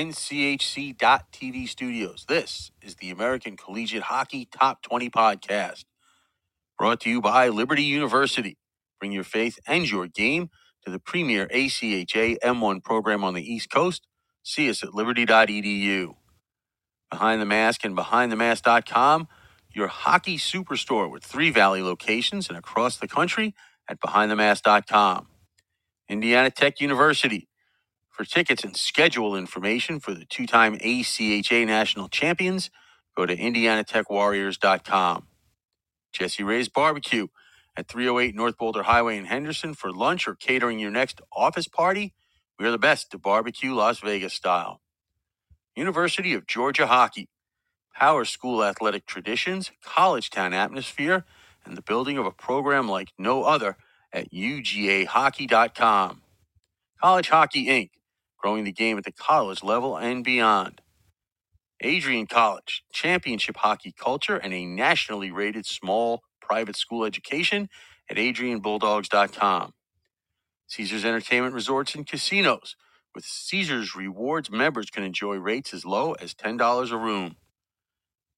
NCHC.TV studios. This is the American Collegiate Hockey Top 20 podcast, brought to you by Liberty University. Bring your faith and your game to the premier ACHA M1 program on the East Coast. See us at liberty.edu. Behind the Mask and BehindTheMask.com, your hockey superstore with three Valley locations and across the country at BehindTheMask.com. Indiana Tech University. For tickets and schedule information for the two time ACHA national champions, go to IndianaTechWarriors.com. Jessie Rae's Barbecue at 308 North Boulder Highway in Henderson for lunch or catering your next office party. We're the best to barbecue Las Vegas style. University of Georgia Hockey. Power school athletic traditions, college town atmosphere, and the building of a program like no other at UGAHockey.com. College Hockey Inc., growing the game at the college level and beyond. Adrian College, championship hockey culture, and a nationally rated small private school education at AdrianBulldogs.com. Caesars Entertainment Resorts and Casinos. With Caesars Rewards, members can enjoy rates as low as $10 a room.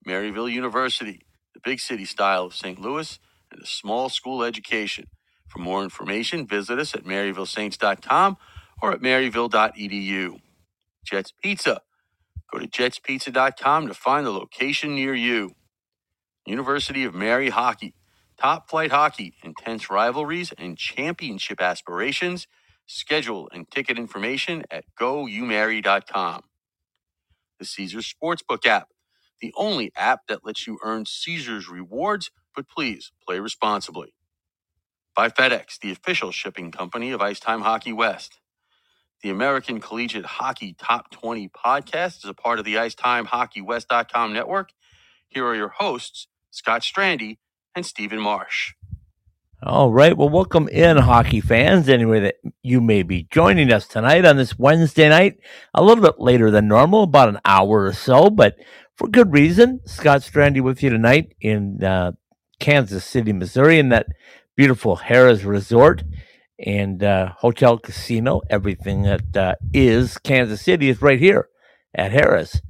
Maryville University, the big city style of St. Louis, and a small school education. For more information, visit us at maryvillesaints.com or at maryville.edu. Jets Pizza. Go to jetspizza.com to find the location near you. University of Mary Hockey. Top flight hockey, intense rivalries, and championship aspirations. Schedule and ticket information at goumary.com. The Caesars Sportsbook app, the only app that lets you earn Caesars rewards, but please play responsibly. By FedEx, the official shipping company of Ice Time Hockey West. The American Collegiate Hockey Top 20 podcast is a part of the IcetimeHockeyWest.com network. Here are your hosts, Scott Strandy and Steven Marsh. All right. Well, welcome in, hockey fans. Anyway, that you may be joining us tonight on this Wednesday night, a little bit later than normal, about an hour or so, but for good reason. Scott Strandy with you tonight in uh, Kansas City, Missouri, in that beautiful Harrah's Resort and uh, Hotel Casino. Everything that uh, is Kansas City is right here at Harrah's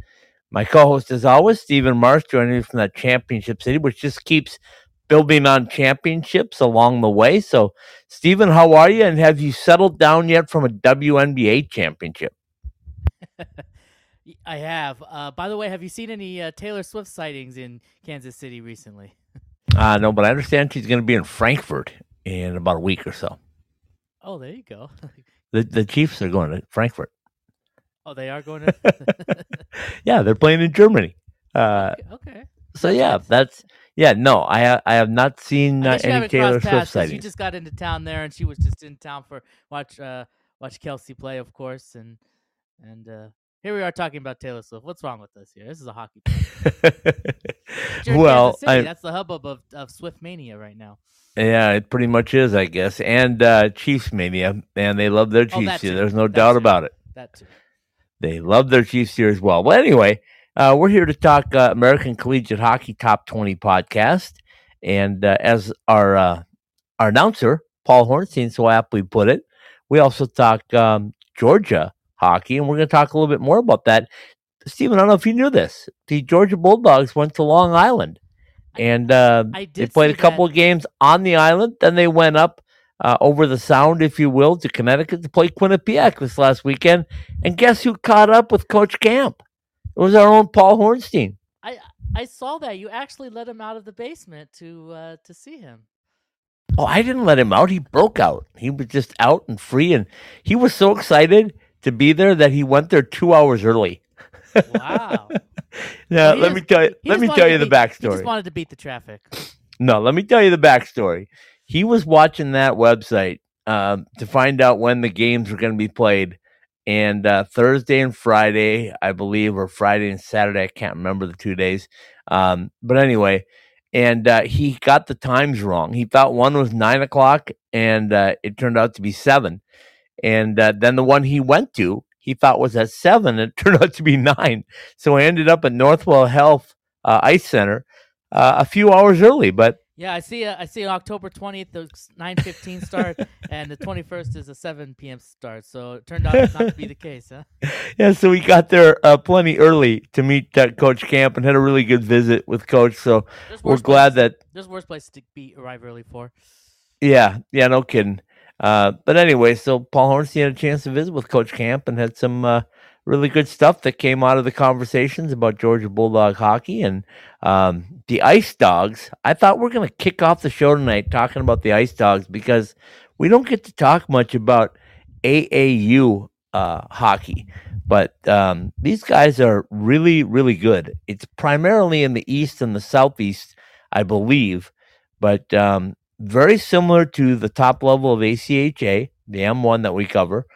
My co-host, as always, Steven Marsh, joining me from that championship city, which just keeps building on championships along the way. So, Steven, how are you? And have you settled down yet from a WNBA championship? I have. Uh, by the way, have you seen any uh, Taylor Swift sightings in Kansas City recently? Uh, no, but I understand she's going to be in Frankfurt in about a week or so. Oh, there you go. The the Chiefs are going to Frankfurt. oh, they are going to. Yeah, they're playing in Germany. Uh, okay. so yeah, that's yeah. No, I ha- I have not seen uh, any Taylor Swift 'cause She just got into town there, and she was just in town for watch uh, watch Kelce play, of course, and and uh, here we are talking about Taylor Swift. What's wrong with us here? This is a hockey. But you're in well, City. I, that's the hubbub of, of Swift mania right now. Yeah, it pretty much is, I guess. And uh, Chiefs mania, and they love their Oh, Chiefs that here. There's no That doubt too. about it. That too. They love their Chiefs here as well. Well, anyway, uh, we're here to talk uh, American Collegiate Hockey Top 20 podcast. And uh, as our uh, our announcer, Paul Hornstein, so aptly put it, we also talk um, Georgia hockey, and we're going to talk a little bit more about that. Steven, I don't know if you knew this. The Georgia Bulldogs went to Long Island, and uh, they played a couple that. of games on the island. Then they went up uh, over the Sound, if you will, to Connecticut to play Quinnipiac this last weekend. And guess who caught up with Coach Camp? It was our own Paul Hornstein. I I saw that you actually let him out of the basement to uh, to see him. Oh, I didn't let him out. He broke out. He was just out and free, and he was so excited to be there that he went there two hours early. Wow. Now, let just- me tell you. Let me tell you the beat- He backstory. just wanted to beat the traffic. No, let me tell you the backstory. He was watching that website um, to find out when the games were going to be played. And uh, Thursday and Friday, I believe, or Friday and Saturday, I can't remember the two days. Um, but anyway, and uh, he got the times wrong. He thought one was nine o'clock, and uh, it turned out to be seven. And uh, then the one he went to, he thought was at seven, it turned out to be nine. So I ended up at Northwell Health uh, Ice Center uh, a few hours early, but Yeah, I see. A, I see October twentieth, the nine fifteen start, and the twenty first is a seven p.m. start. So it turned out not to be the case, huh? Yeah, so we got there uh, plenty early to meet uh, Coach Camp and had a really good visit with Coach. So we're glad places- that there's worse places to be arrive early for. Yeah, yeah, no kidding. Uh, but anyway, so Paul Hornsey had a chance to visit with Coach Camp and had some uh, really good stuff that came out of the conversations about Georgia Bulldog hockey and um, the Ice Dogs. I thought we are going to kick off the show tonight talking about the Ice Dogs because we don't get to talk much about AAU uh, hockey. But um, these guys are really, really good. It's primarily in the East and the Southeast, I believe. But um, very similar to the top level of ACHA, the M1 that we cover,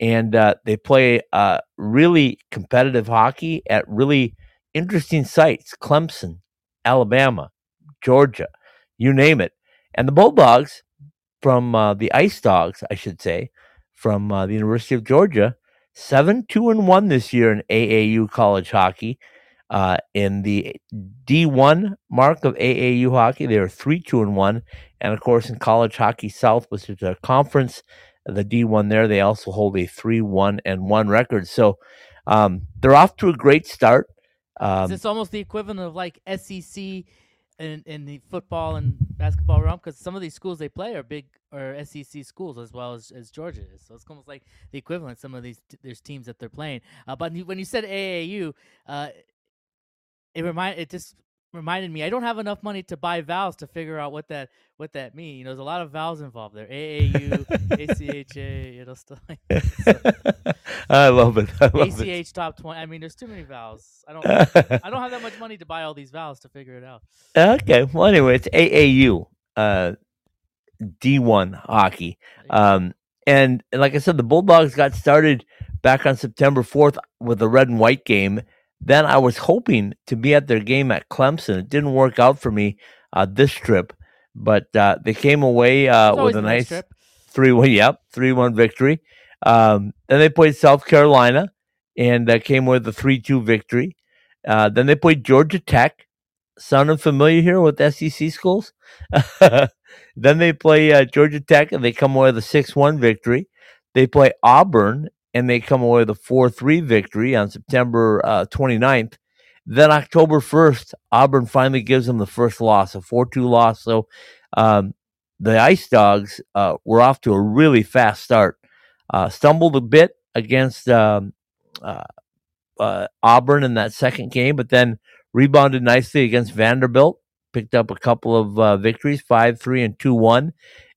and uh, they play uh, really competitive hockey at really interesting sites: Clemson, Alabama, Georgia, you name it. And the Bulldogs from uh, the Ice Dogs, I should say, from uh, the University of Georgia, seven two and one this year in AAU college hockey. Uh, in the D1 mark of AAU hockey, they are three two and one, and of course, in College Hockey South, which is a conference, the D1 there, they also hold a 3 1 and 1 record. So um, they're off to a great start. Um, this almost the equivalent of like SEC in in the football and basketball realm? Because some of these schools they play are big or SEC schools as well as, as Georgia is. So it's almost like the equivalent. Some of these t- there's teams that they're playing. Uh, but when you said AAU, uh, it remind it just reminded me. I don't have enough money to buy vowels to figure out what that what that mean. You know, there's a lot of vowels involved there. AAU, ACHA, you know, stuff like that. I love it. I love So, it. ACH top twenty. I mean, there's too many vowels. I don't. I don't have that much money to buy all these vowels to figure it out. okay. Well, anyway, it's AAU, uh, D1 hockey. Um, and, and like I said, the Bulldogs got started back on September 4th with a red and white game. Then I was hoping to be at their game at Clemson. It didn't work out for me uh, this trip, but uh, they came away uh, with a nice trip. three one. Yep, three one victory. Um, then they played South Carolina and uh, came with a three two victory. Uh, then they played Georgia Tech. Sounding familiar here with SEC schools? then they play uh, Georgia Tech and they come away with a six one victory. They play Auburn and they come away with a four three victory on September uh, 29th. Then October 1st, Auburn finally gives them the first loss, a 4 2 loss. So um, the Ice Dogs uh, were off to a really fast start. Uh, stumbled a bit against um, uh, uh, Auburn in that second game, but then rebounded nicely against Vanderbilt. Picked up a couple of uh, victories, five three and two one,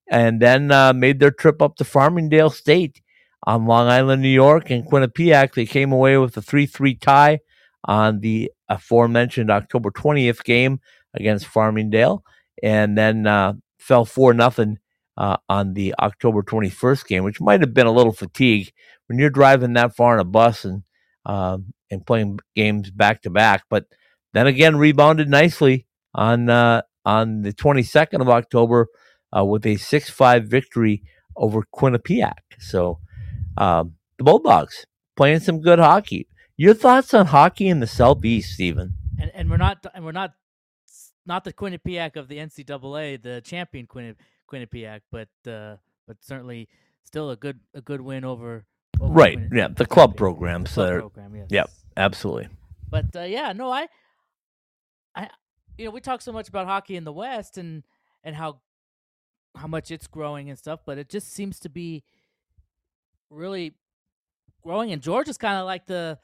and then made their trip up to Farmingdale State on Long Island, New York, and Quinnipiac. They came away with a three three tie on the aforementioned October twentieth game against Farmingdale, and then uh, fell four nothing uh, on the October 21st game, which might have been a little fatigue when you're driving that far in a bus and um, and playing games back to back. But then again, rebounded nicely on uh, on the 22nd of October uh, with a 6-5 victory over Quinnipiac. So um, the Bulldogs playing some good hockey. Your thoughts on hockey in the Southeast, Steven? and and we're not and we're not not the Quinnipiac of the NCAA, the champion Quinni, Quinnipiac, but uh, but certainly still a good a good win over. over Right, yeah, the club programs The club program, yes. yep. Absolutely. But uh, yeah, no, I, I, you know, we talk so much about hockey in the West and and how how much it's growing and stuff, but it just seems to be really growing. And George is kind of like the,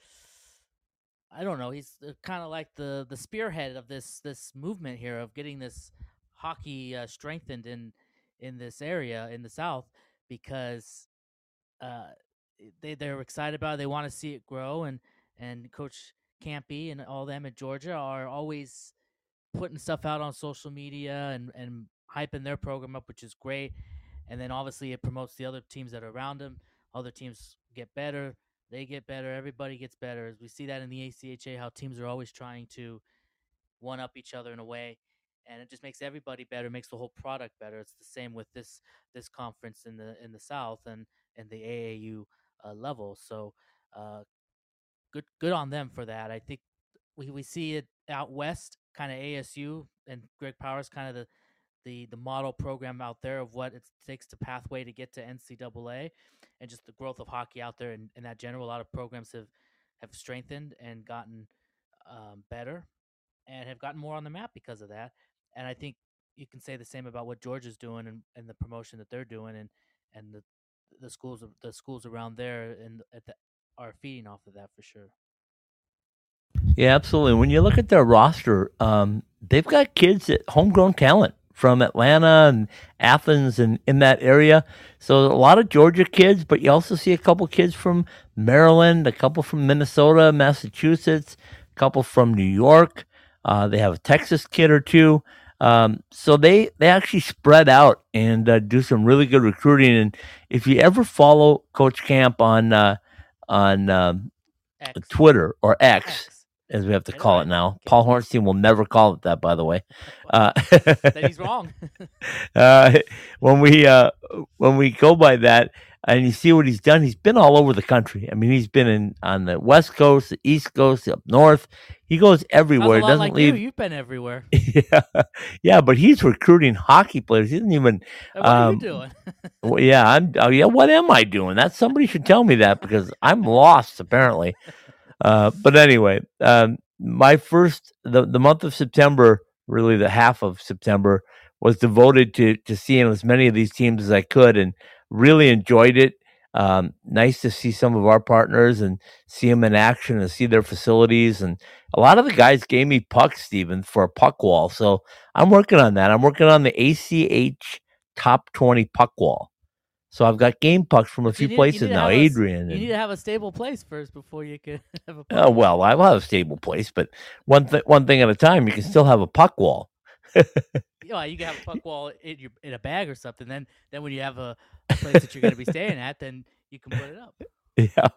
I don't know, he's kind of like the the spearhead of this this movement here of getting this hockey uh, strengthened in in this area in the South because uh, they they're excited about it. They want to see it grow and and Coach Campy and all them at Georgia are always putting stuff out on social media and and hyping their program up, which is great. And then obviously it promotes the other teams that are around them. Other teams get better, they get better, everybody gets better. As we see that in the ACHA, how teams are always trying to one up each other in a way, and it just makes everybody better, makes the whole product better. It's the same with this this conference in the in the South and and the AAU uh, level. So. Uh, good good on them for that. I think we, we see it out west, kind of ASU, and Greg Powers kind of the the the model program out there of what it takes to pathway to get to NCAA, and just the growth of hockey out there and in that general. A lot of programs have have strengthened and gotten um, better, and have gotten more on the map because of that. And I think you can say the same about what Georgia's doing and, and the promotion that they're doing, and and the the schools the schools around there and at the, are feeding off of that for sure. Yeah, absolutely. When you look at their roster, um, they've got kids that homegrown talent from Atlanta and Athens and in that area. So a lot of Georgia kids, but you also see a couple kids from Maryland, a couple from Minnesota, Massachusetts, a couple from New York. Uh, they have a Texas kid or two. Um, so they they actually spread out and uh, do some really good recruiting. And if you ever follow Coach Camp on uh, on um, Twitter or X, X as we have to call it now. Paul Hornstein will never call it that, by the way. Uh, he's wrong. uh, when we uh, when we go by that, and you see what he's done, he's been all over the country. I mean, he's been in on the West Coast, the East Coast, up north. He goes everywhere. Doesn't like leave. You. You've been everywhere. yeah, yeah, but he's recruiting hockey players. He didn't even. What um, are you um, doing? well, yeah, I'm. Oh, yeah, what am I doing? That somebody should tell me that because I'm lost apparently. Uh, but anyway, um, my first the, the month of September, really the half of September, was devoted to to seeing as many of these teams as I could, and really enjoyed it. Um, nice to see some of our partners and see them in action and see their facilities. And a lot of the guys gave me pucks, Steven, for a puck wall. So I'm working on that. I'm working on the ACH top 20 puck wall. So I've got game pucks from a few need, places now. Adrian, a, you need to have a stable place first before you can have a. Oh well, I will have a stable place, but one th- one thing at a time. You can still have a puck wall. yeah, you can have a puck wall in your in a bag or something. Then then when you have a, a place that you're going to be staying at, then you can put it up. Yeah.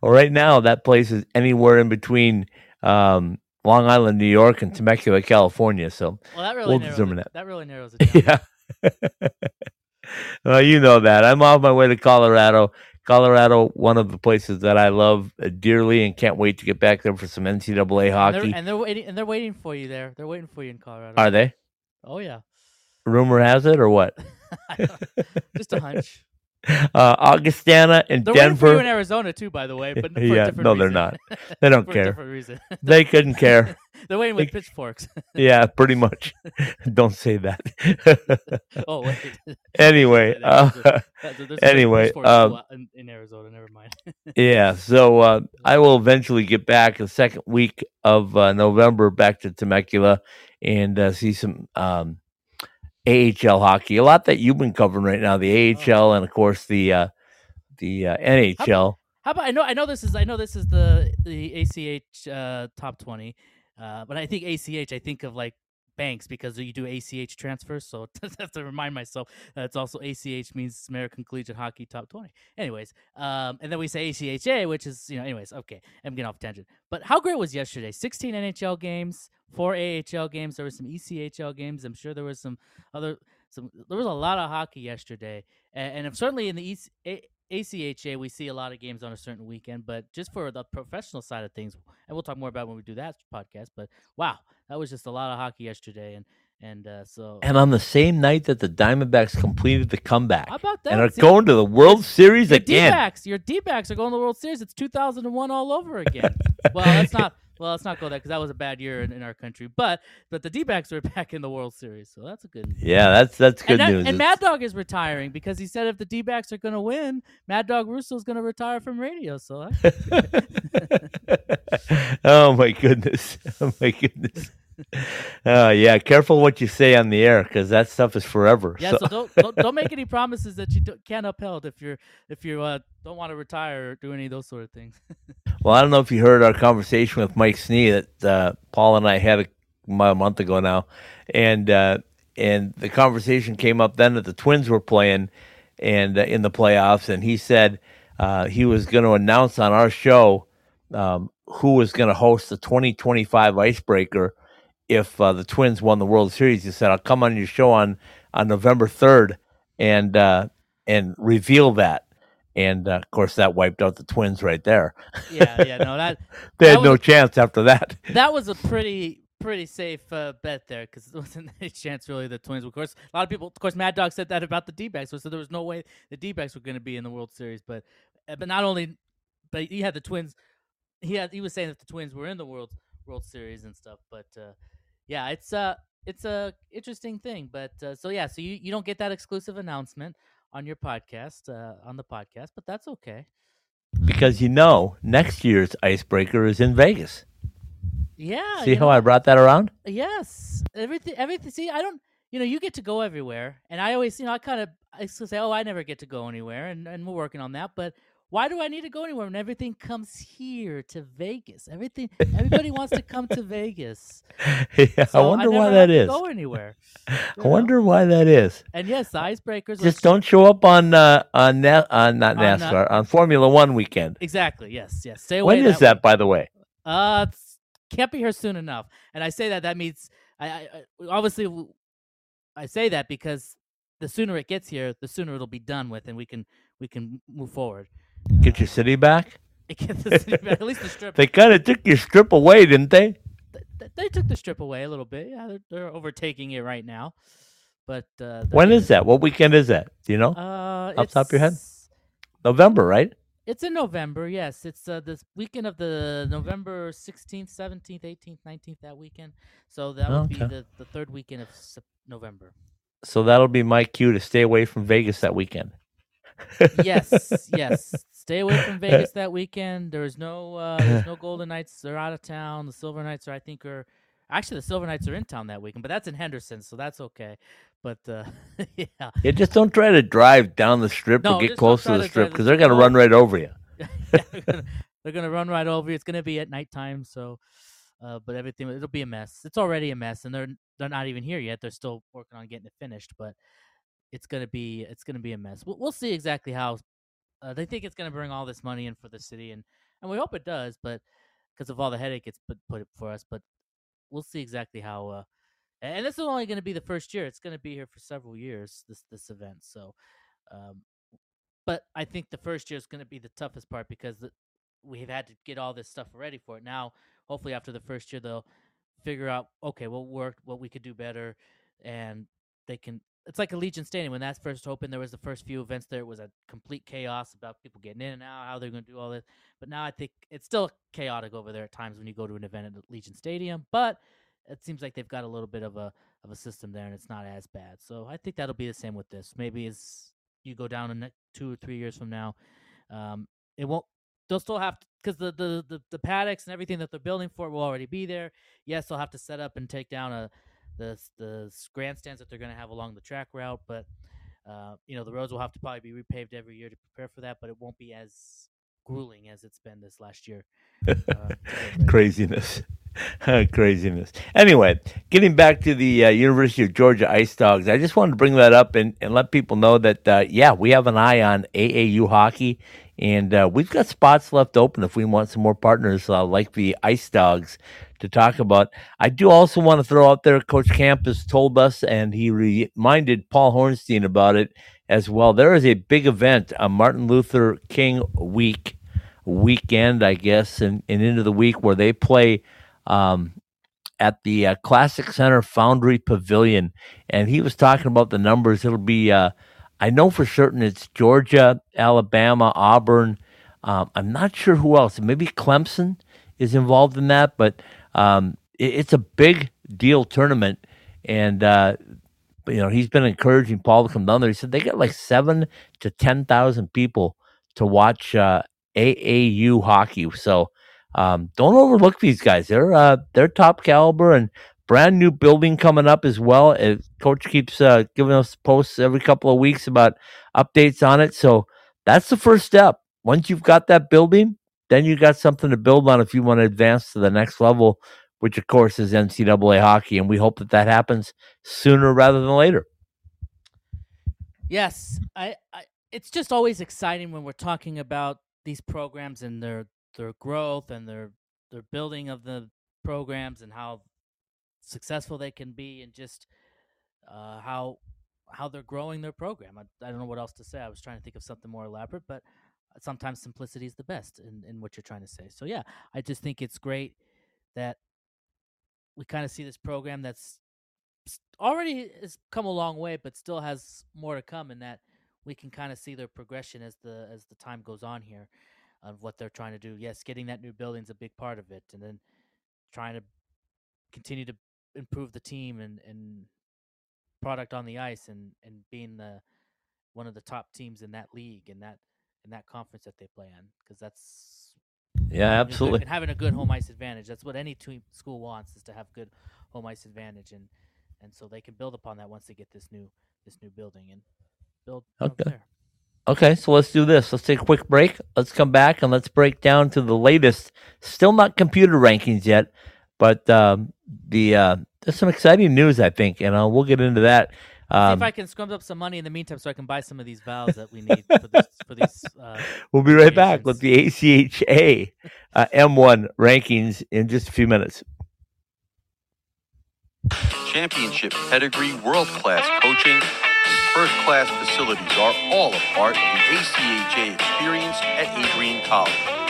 Well, right now that place is anywhere in between um, Long Island, New York, and Temecula, California. So well, that really we'll determine it, that. That really narrows it down. Yeah. Uh, you know that. I'm on my way to Colorado. Colorado, one of the places that I love dearly, and can't wait to get back there for some NCAA hockey. And they're, and they're waiting. And they're waiting for you there. They're waiting for you in Colorado. Are they? Oh yeah. Rumor has it, or what? Just a hunch. Uh, Augustana and they're Denver. Waiting for you in Arizona too, by the way. But yeah, no, reason. they're not. They don't care. they couldn't care. They're waiting with they, pitchforks. yeah, pretty much. don't say that. oh wait. Anyway, uh, anyway, um, in, in, Arizona. Never mind. yeah, so uh, I will eventually get back the second week of uh, November back to Temecula and uh, see some um, AHL hockey. A lot that you've been covering right now, the AHL oh. and of course the uh, the uh, NHL. How, how, about I know I know this is I know this is the the ACH uh, top twenty, uh, but I think ACH I think of like banks because you do ACH transfers. So I have to remind myself that it's also ACH means American Collegiate Hockey Top 20. Anyways, um, and then we say ACHA, which is, you know, anyways, okay, I'm getting off tangent. But how great was yesterday? 16 NHL games, four AHL games. There were some ECHL games. I'm sure there was some other, some, there was a lot of hockey yesterday. And, and certainly in the East, ACHA, we see a lot of games on a certain weekend, but just for the professional side of things, and we'll talk more about when we do that podcast. But wow, that was just a lot of hockey yesterday, and and uh, so and on the same night that the Diamondbacks completed the comeback, how about that? And are see, going to the World Series your again. D-backs, your D-backs are going to the World Series. It's 2001 all over again. well, that's not well, let's not go that because that was a bad year in, in, our country. But but the D backs are back in the World Series, so that's a good. Yeah, that's that's good and news. and Mad Dog is retiring because he said if the D backs are going to win, Mad Dog Russo is going to retire from radio. So. oh my goodness! Oh my goodness! Uh, yeah, careful what you say on the air because that stuff is forever. Yeah, so, so don't, don't, don't make any promises that you can't uphold if you're if you uh, don't want to retire or do any of those sort of things. well, I don't know if you heard our conversation with Mike Snee that uh, Paul and I had a, a month ago now, and uh, and the conversation came up then that the Twins were playing and uh, in the playoffs, and he said uh, he was going to announce on our show. Um, who was going to host the 2025 icebreaker if uh, the Twins won the World Series. He said, "I'll come on your show on on November third and uh, and reveal that." And uh, of course, that wiped out the Twins right there. Yeah, yeah, no, that they that had was, no chance after that. That was a pretty pretty safe uh, bet there because there wasn't any chance really the Twins. Of course, a lot of people, of course, Mad Dog said that about the D-backs, so there was no way the D-backs were going to be in the World Series. But uh, but not only, but he had the Twins. He had he was saying that the Twins were in the World World Series and stuff. But uh, yeah, it's uh it's a interesting thing. But uh, so yeah, so you you don't get that exclusive announcement on your podcast uh, on the podcast, but that's okay. Because you know, next year's icebreaker is in Vegas. Yeah. See how know, I brought that around? Yes, everything, everything. See, I don't. You know, you get to go everywhere, and I always, you know, I kind of, I say, oh, I never get to go anywhere, and and we're working on that. But why do I need to go anywhere when everything comes here to Vegas? Everything, everybody wants to come to Vegas. yeah, I wonder never why that is. Go anywhere. I know? wonder why that is. And yes, the icebreakers. Just s- don't show up on uh, on Na- on not On, uh, NASCAR on Formula One weekend. Exactly. Yes. Yes. Stay away. When is that, by the way? Uh, can't be here soon enough. And I say that that means I, I, I obviously I say that because the sooner it gets here, the sooner it'll be done with, and we can we can move forward. Get your city back. It gets the city back, at least the strip. They kind of took your strip away, didn't they? th- th- they took the strip away a little bit. Yeah, they're, they're overtaking it right now. But uh, When is that? What weekend is that? Do you know? Uh, Off top of your head? November, right? It's in November. Yes, it's uh, this weekend of the November sixteenth, seventeenth, eighteenth, nineteenth. That weekend. So that would be the, the third weekend of November. So that'll be my cue to stay away from Vegas that weekend. Yes, yes. Stay away from Vegas that weekend. There's no uh there's no Golden Knights. They're out of town. The Silver Knights are I think are actually the Silver Knights are in town that weekend, but that's in Henderson, so that's okay. But uh yeah. Yeah, just don't try to drive down the strip No, or get close to the strip because they're gonna run right over you. they're, gonna, they're gonna run right over you. It's gonna be at nighttime, so uh but everything it'll be a mess. It's already a mess and they're they're not even here yet. They're still working on getting it finished, but it's gonna be it's gonna be a mess. We'll, we'll see exactly how uh, they think it's to bring all this money in for the city, and and we hope it does, but because of all the headache it's put put for us, but we'll see exactly how. Uh, and this is only going to be the first year; it's going to be here for several years. This this event, so. Um, but I think the first year is going to be the toughest part because the, we've had to get all this stuff ready for it. Now, hopefully, after the first year, they'll figure out okay, what worked, what we could do better, and they can it's like Allegiant Stadium when that first opened. There was the first few events there. It was a complete chaos about people getting in and out, how they're going to do all this. But now I think it's still chaotic over there at times when you go to an event at Allegiant Stadium. But it seems like they've got a little bit of a of a system there, and it's not as bad. So I think that'll be the same with this. Maybe as you go down in two or three years from now, um, it won't. They'll still have because the, the the the paddocks and everything that they're building for will already be there. Yes, they'll have to set up and take down a the the grandstands that they're going to have along the track route, but uh, you know the roads will have to probably be repaved every year to prepare for that. But it won't be as grueling as it's been this last year. uh, to get ready. Craziness. Craziness. Anyway, getting back to the uh, University of Georgia Ice Dogs, I just wanted to bring that up and, and let people know that, uh, yeah, we have an eye on AAU hockey, and uh, we've got spots left open if we want some more partners uh, like the Ice Dogs to talk about. I do also want to throw out there, Coach Camp has told us, and he reminded Paul Hornstein about it as well. There is a big event, a Martin Luther King week weekend, I guess, and, and into the week where they play um, at the uh, Classic Center Foundry Pavilion. And he was talking about the numbers. It'll be, uh, I know for certain it's Georgia, Alabama, Auburn. Um, I'm not sure who else. Maybe Clemson is involved in that, but um, it, it's a big deal tournament. And, uh, you know, he's been encouraging Paul to come down there. He said they get like seven to 10,000 people to watch uh, AAU hockey. So um, don't overlook these guys. They're uh, they're top caliber and brand new building coming up as well. Uh, Coach keeps uh, giving us posts every couple of weeks about updates on it. So that's the first step. Once you've got that building, then you got something to build on if you want to advance to the next level, which of course is NCAA hockey, and we hope that that happens sooner rather than later. Yes, I, I it's just always exciting when we're talking about these programs and their their growth and their their building of the programs and how successful they can be and just uh, how how they're growing their program. I, I don't know what else to say. I was trying to think of something more elaborate, but sometimes simplicity is the best in, in what you're trying to say. So yeah, I just think it's great that we kind of see this program that's already has come a long way, but still has more to come. In that we can kind of see their progression as the as the time goes on here of what they're trying to do. Yes, getting that new building's a big part of it, and then trying to continue to improve the team and and product on the ice and and being the one of the top teams in that league and that in that conference that they play in because that's yeah absolutely. and having a good home ice advantage that's what any team school wants is to have good home ice advantage and and so they can build upon that once they get this new this new building and build okay. okay so let's do this. Let's take a quick break. Let's come back and let's break down to the latest. Still not computer rankings yet but um, the uh, there's some exciting news, I think, and uh, we'll get into that. Um, See if um, I can scrum up some money in the meantime, so I can buy some of these valves that we need for, this, for these. Uh, we'll be right back with the ACHA uh, M1 rankings in just a few minutes. Championship pedigree, world class coaching, and first class facilities are all a part of the ACHA experience at Adrian College.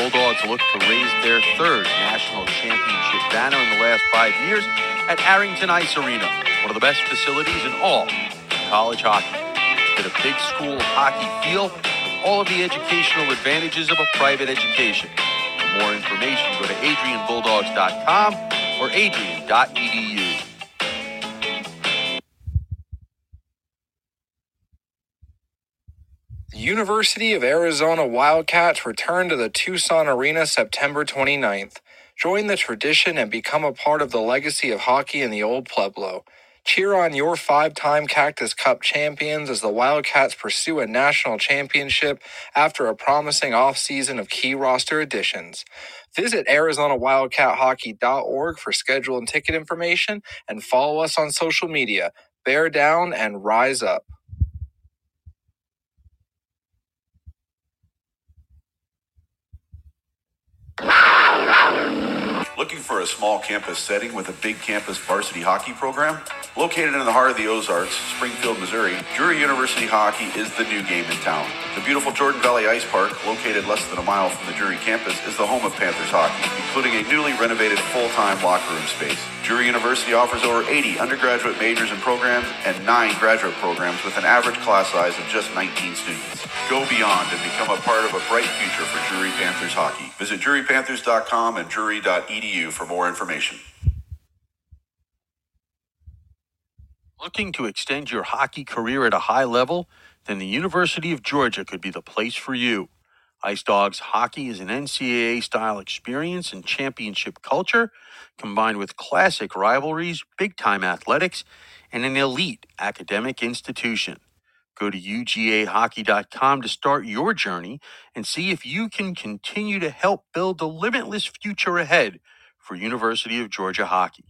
Bulldogs look to raise their third national championship banner in the last five years at Arrington Ice Arena, one of the best facilities in all college hockey. Get a big school hockey feel with all of the educational advantages of a private education. For more information, go to adrianbulldogs.com or adrian.edu. University of Arizona Wildcats return to the Tucson Arena September 29th. Join the tradition and become a part of the legacy of hockey in the old Pueblo. Cheer on your five time Cactus Cup champions as the Wildcats pursue a national championship after a promising offseason of key roster additions. Visit ArizonaWildcatHockey.org for schedule and ticket information and follow us on social media. Bear down and rise up. Ah! Looking for a small campus setting with a big campus varsity hockey program? Located in the heart of the Ozarks, Springfield, Missouri, Drury University Hockey is the new game in town. The beautiful Jordan Valley Ice Park, located less than a mile from the Drury campus, is the home of Panthers hockey, including a newly renovated full-time locker room space. Drury University offers over 80 undergraduate majors and programs and 9 graduate programs with an average class size of just 19 students. Go beyond and become a part of a bright future for Drury Panthers hockey. Visit drurypanthers.com and drury.edu for more information. Looking to extend your hockey career at a high level? Then the University of Georgia could be the place for you. Ice Dogs hockey is an NCAA style experience and championship culture combined with classic rivalries, big time athletics, and an elite academic institution. Go to UGAhockey.com to start your journey and see if you can continue to help build the limitless future ahead for University of Georgia hockey.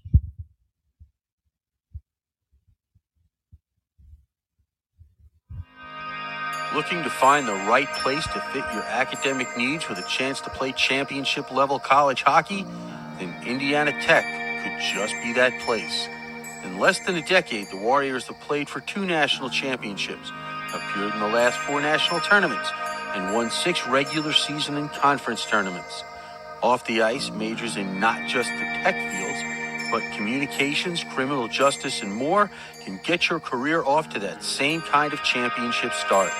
Looking to find the right place to fit your academic needs with a chance to play championship level college hockey? Then Indiana Tech could just be that place. In less than a decade, the Warriors have played for two national championships, appeared in the last four national tournaments, and won six regular season and conference tournaments. Off the ice, majors in not just the tech fields, but communications, criminal justice, and more can get your career off to that same kind of championship start.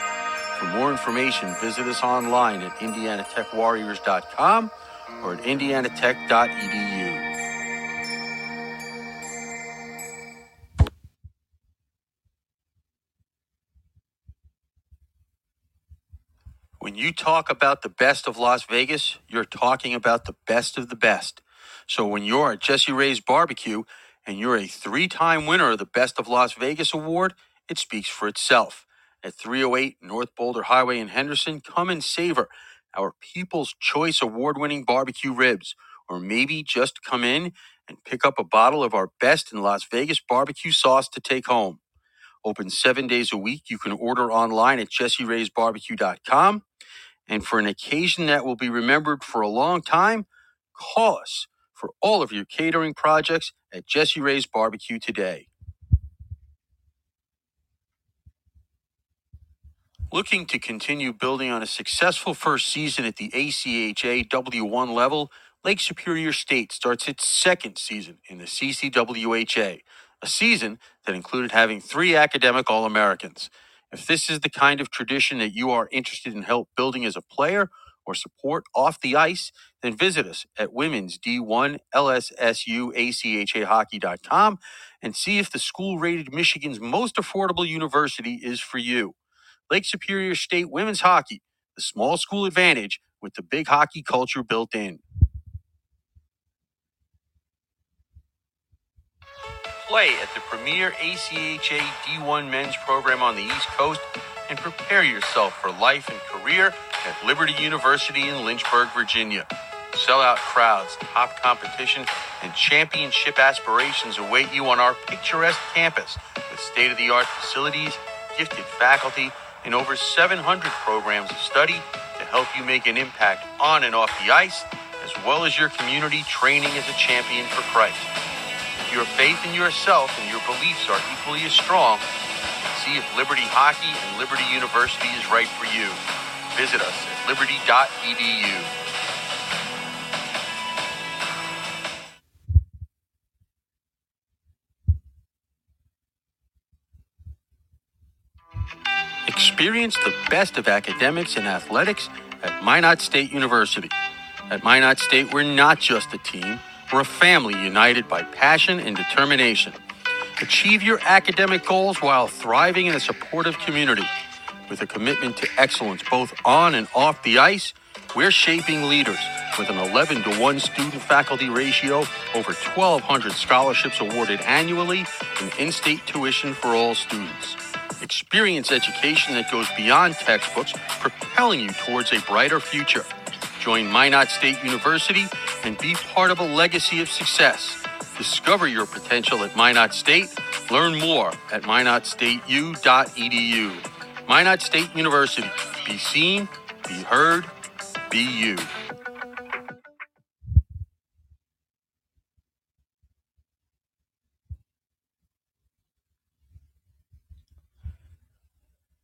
For more information, visit us online at indianatechwarriors.com or at indianatech.edu. you talk about the best of Las Vegas, you're talking about the best of the best. So when you're at Jessie Rae's Barbecue and you're a three time winner of the Best of Las Vegas award, it speaks for itself at 308 North Boulder Highway in Henderson. Come and savor our People's Choice Award winning barbecue ribs, or maybe just come in and pick up a bottle of our best in Las Vegas barbecue sauce to take home. Open seven days a week. You can order online at jessiraysbarbecue.com. And for an occasion that will be remembered for a long time, call us for all of your catering projects at Jessie Rae's Barbecue today. Looking to continue building on a successful first season at the ACHA W1 level Lake Superior State starts its second season in the CCWHA, a season that included having three academic All Americans. If this is the kind of tradition that you are interested in help building as a player or support off the ice, then visit us at women's D1 LSSU ACHA hockey.com and see if the school rated Michigan's most affordable university is for you. Lake Superior State Women's Hockey, the small school advantage with the big hockey culture built in. Play at the premier ACHA D1 men's program on the East Coast and prepare yourself for life and career at Liberty University in Lynchburg, Virginia. Sellout crowds, top competition, and championship aspirations await you on our picturesque campus with state of the art facilities, gifted faculty, and over 700 programs of study to help you make an impact on and off the ice, as well as your community training as a champion for Christ. Your faith in yourself and your beliefs are equally as strong, see if Liberty Hockey and Liberty University is right for you. Visit us at liberty.edu. Experience the best of academics and athletics at Minot State University. At Minot State, we're not just a team, we're a family united by passion and determination. Achieve your academic goals while thriving in a supportive community. With a commitment to excellence both on and off the ice, we're shaping leaders with an 11 to 1 student faculty ratio, over 1,200 scholarships awarded annually, and in state tuition for all students. Experience education that goes beyond textbooks, propelling you towards a brighter future. Join Minot State University and be part of a legacy of success. Discover your potential at Minot State. Learn more at minotstateu.edu. Minot State University. Be seen, be heard, be you.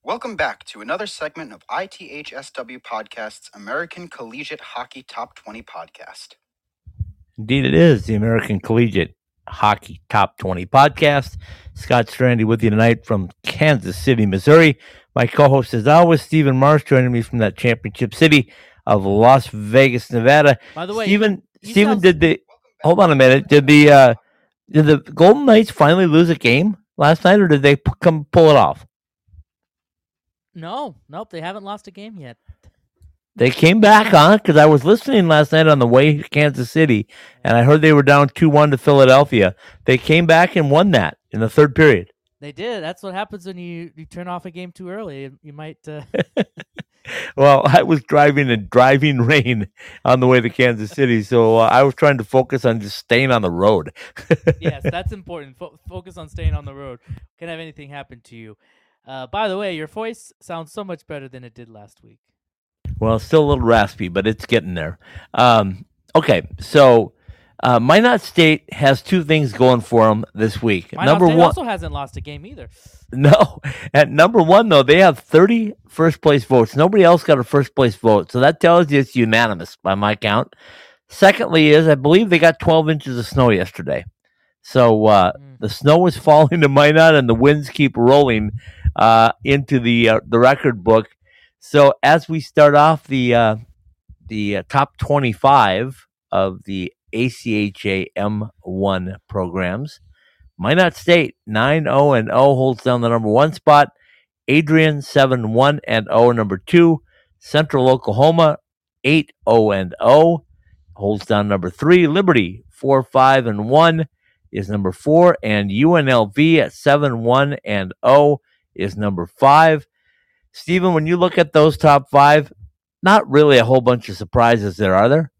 Welcome back to another segment of ITHSW Podcast's American Collegiate Hockey Top 20 podcast. Indeed, it is the American Collegiate Hockey Top 20 podcast. Scott Strandy with you tonight from Kansas City, Missouri. My co host, as always, Steven Marsh, joining me from that championship city of Las Vegas, Nevada. By the way, Steven, you Steven, sound- did the hold on a minute? Did the uh, did the Golden Knights finally lose a game last night, or did they p- come pull it off? No, nope, they haven't lost a game yet. They came back on because I was listening last night on the way to Kansas City, and I heard they were down two one to Philadelphia. They came back and won that in the third period. They did. That's what happens when you, you turn off a game too early. You- You might. Uh, Well, I was driving in driving rain on the way to Kansas City, so uh, I was trying to focus on just staying on the road. yes, that's important. Fo- focus on staying on the road. Can't have anything happen to you. Uh, by the way, your voice sounds so much better than it did last week. Well, still a little raspy, but it's getting there. Um, okay, so uh, Minot State has two things going for them this week. Minot number State one, also hasn't lost a game either. no, at number one though, they have 30 first place votes. Nobody else got a first place vote, so that tells you it's unanimous by my count. Secondly, is I believe they got 12 inches of snow yesterday, so uh, Mm. the snow is falling to Minot, and the winds keep rolling uh, into the uh, the record book. So as we start off the uh, the uh, top 25 of the ACHA M1 programs, Minot State 9 0 and 0 holds down the number one spot. Adrian 7 1 and 0 number two. Central Oklahoma 8 0 and 0 holds down number three. Liberty 4 5 and 1 is number four. And UNLV at 7 1 and 0 is number five. Steven, when you look at those top five, not really a whole bunch of surprises there, are there?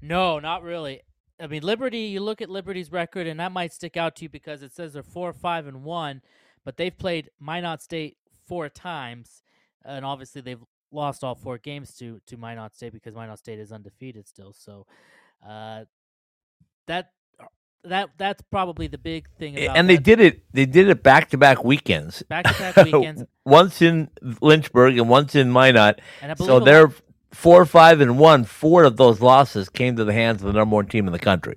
No, not really. I mean, Liberty. You look at Liberty's record, and that might stick out to you because it says they're four, five, and one, but they've played Minot State four times, and obviously they've lost all four games to to Minot State because Minot State is undefeated still. So, uh, that that that's probably the big thing. About and they that. did it. They did it back to back weekends. back to back weekends, once in Lynchburg and once in Minot. and I believe So they're four, five, and one. Four of those losses came to the hands of the number one team in the country.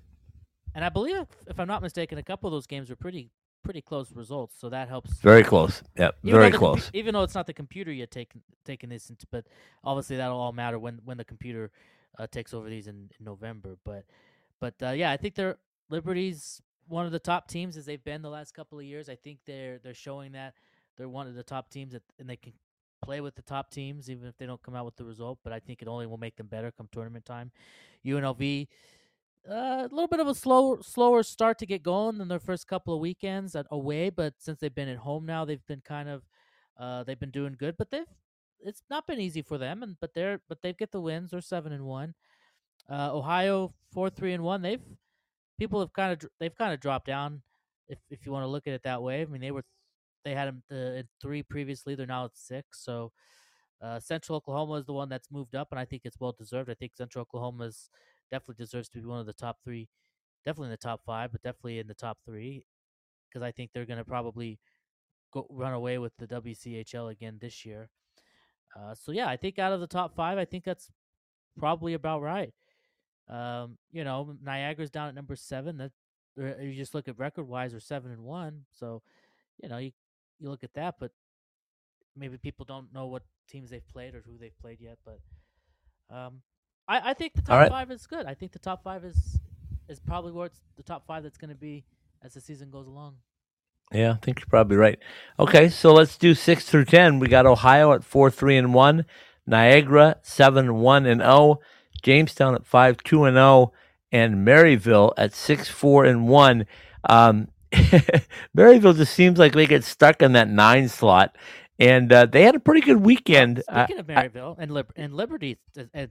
And I believe, if I'm not mistaken, a couple of those games were pretty pretty close results, so that helps. Very close. Yep, Even very close. even though it's not the computer yet taking taking this into, but obviously that'll all matter when when the computer uh, takes over these in, in November. But but uh, yeah, I think they're Liberty's one of the top teams as they've been the last couple of years. I think they're they're showing that they're one of the top teams that, and they can play with the top teams even if they don't come out with the result. But I think it only will make them better come tournament time. UNLV. Uh, a little bit of a slow, slower start to get going than their first couple of weekends at away, but since they've been at home now, they've been kind of, uh, they've been doing good. But they've, it's not been easy for them, and but they're, but they've get the wins. They're seven and one. Uh, Ohio four, three and one. They've, people have kind of, they've kind of dropped down, if if you want to look at it that way. I mean, they were, they had them at three previously. They're now at six. So, uh, Central Oklahoma is the one that's moved up, and I think it's well deserved. I think Central Oklahoma's definitely deserves to be one of the top three, definitely in the top five, but definitely in the top three, because I think they're going to probably go run away with the WCHL again this year. Uh, so yeah, I think out of the top five, I think that's probably about right. Um, you know, Niagara's down at number seven. That you just look at record wise, they're seven and one. So, you know, you you look at that, but maybe people don't know what teams they've played or who they've played yet. But um, I, I think the top right. five is good. I think the top five is is probably where it's the top five that's going to be as the season goes along. Yeah, I think you're probably right. Okay, so let's do six through ten. We got Ohio at four, three, and one. Niagara seven, one, and zero. Jamestown at five, two, and zero, and Maryville at six, four, and one. Um, Maryville just seems like they get stuck in that nine slot, and uh, they had a pretty good weekend. Uh, Speaking of Maryville and Lib- and Liberty, and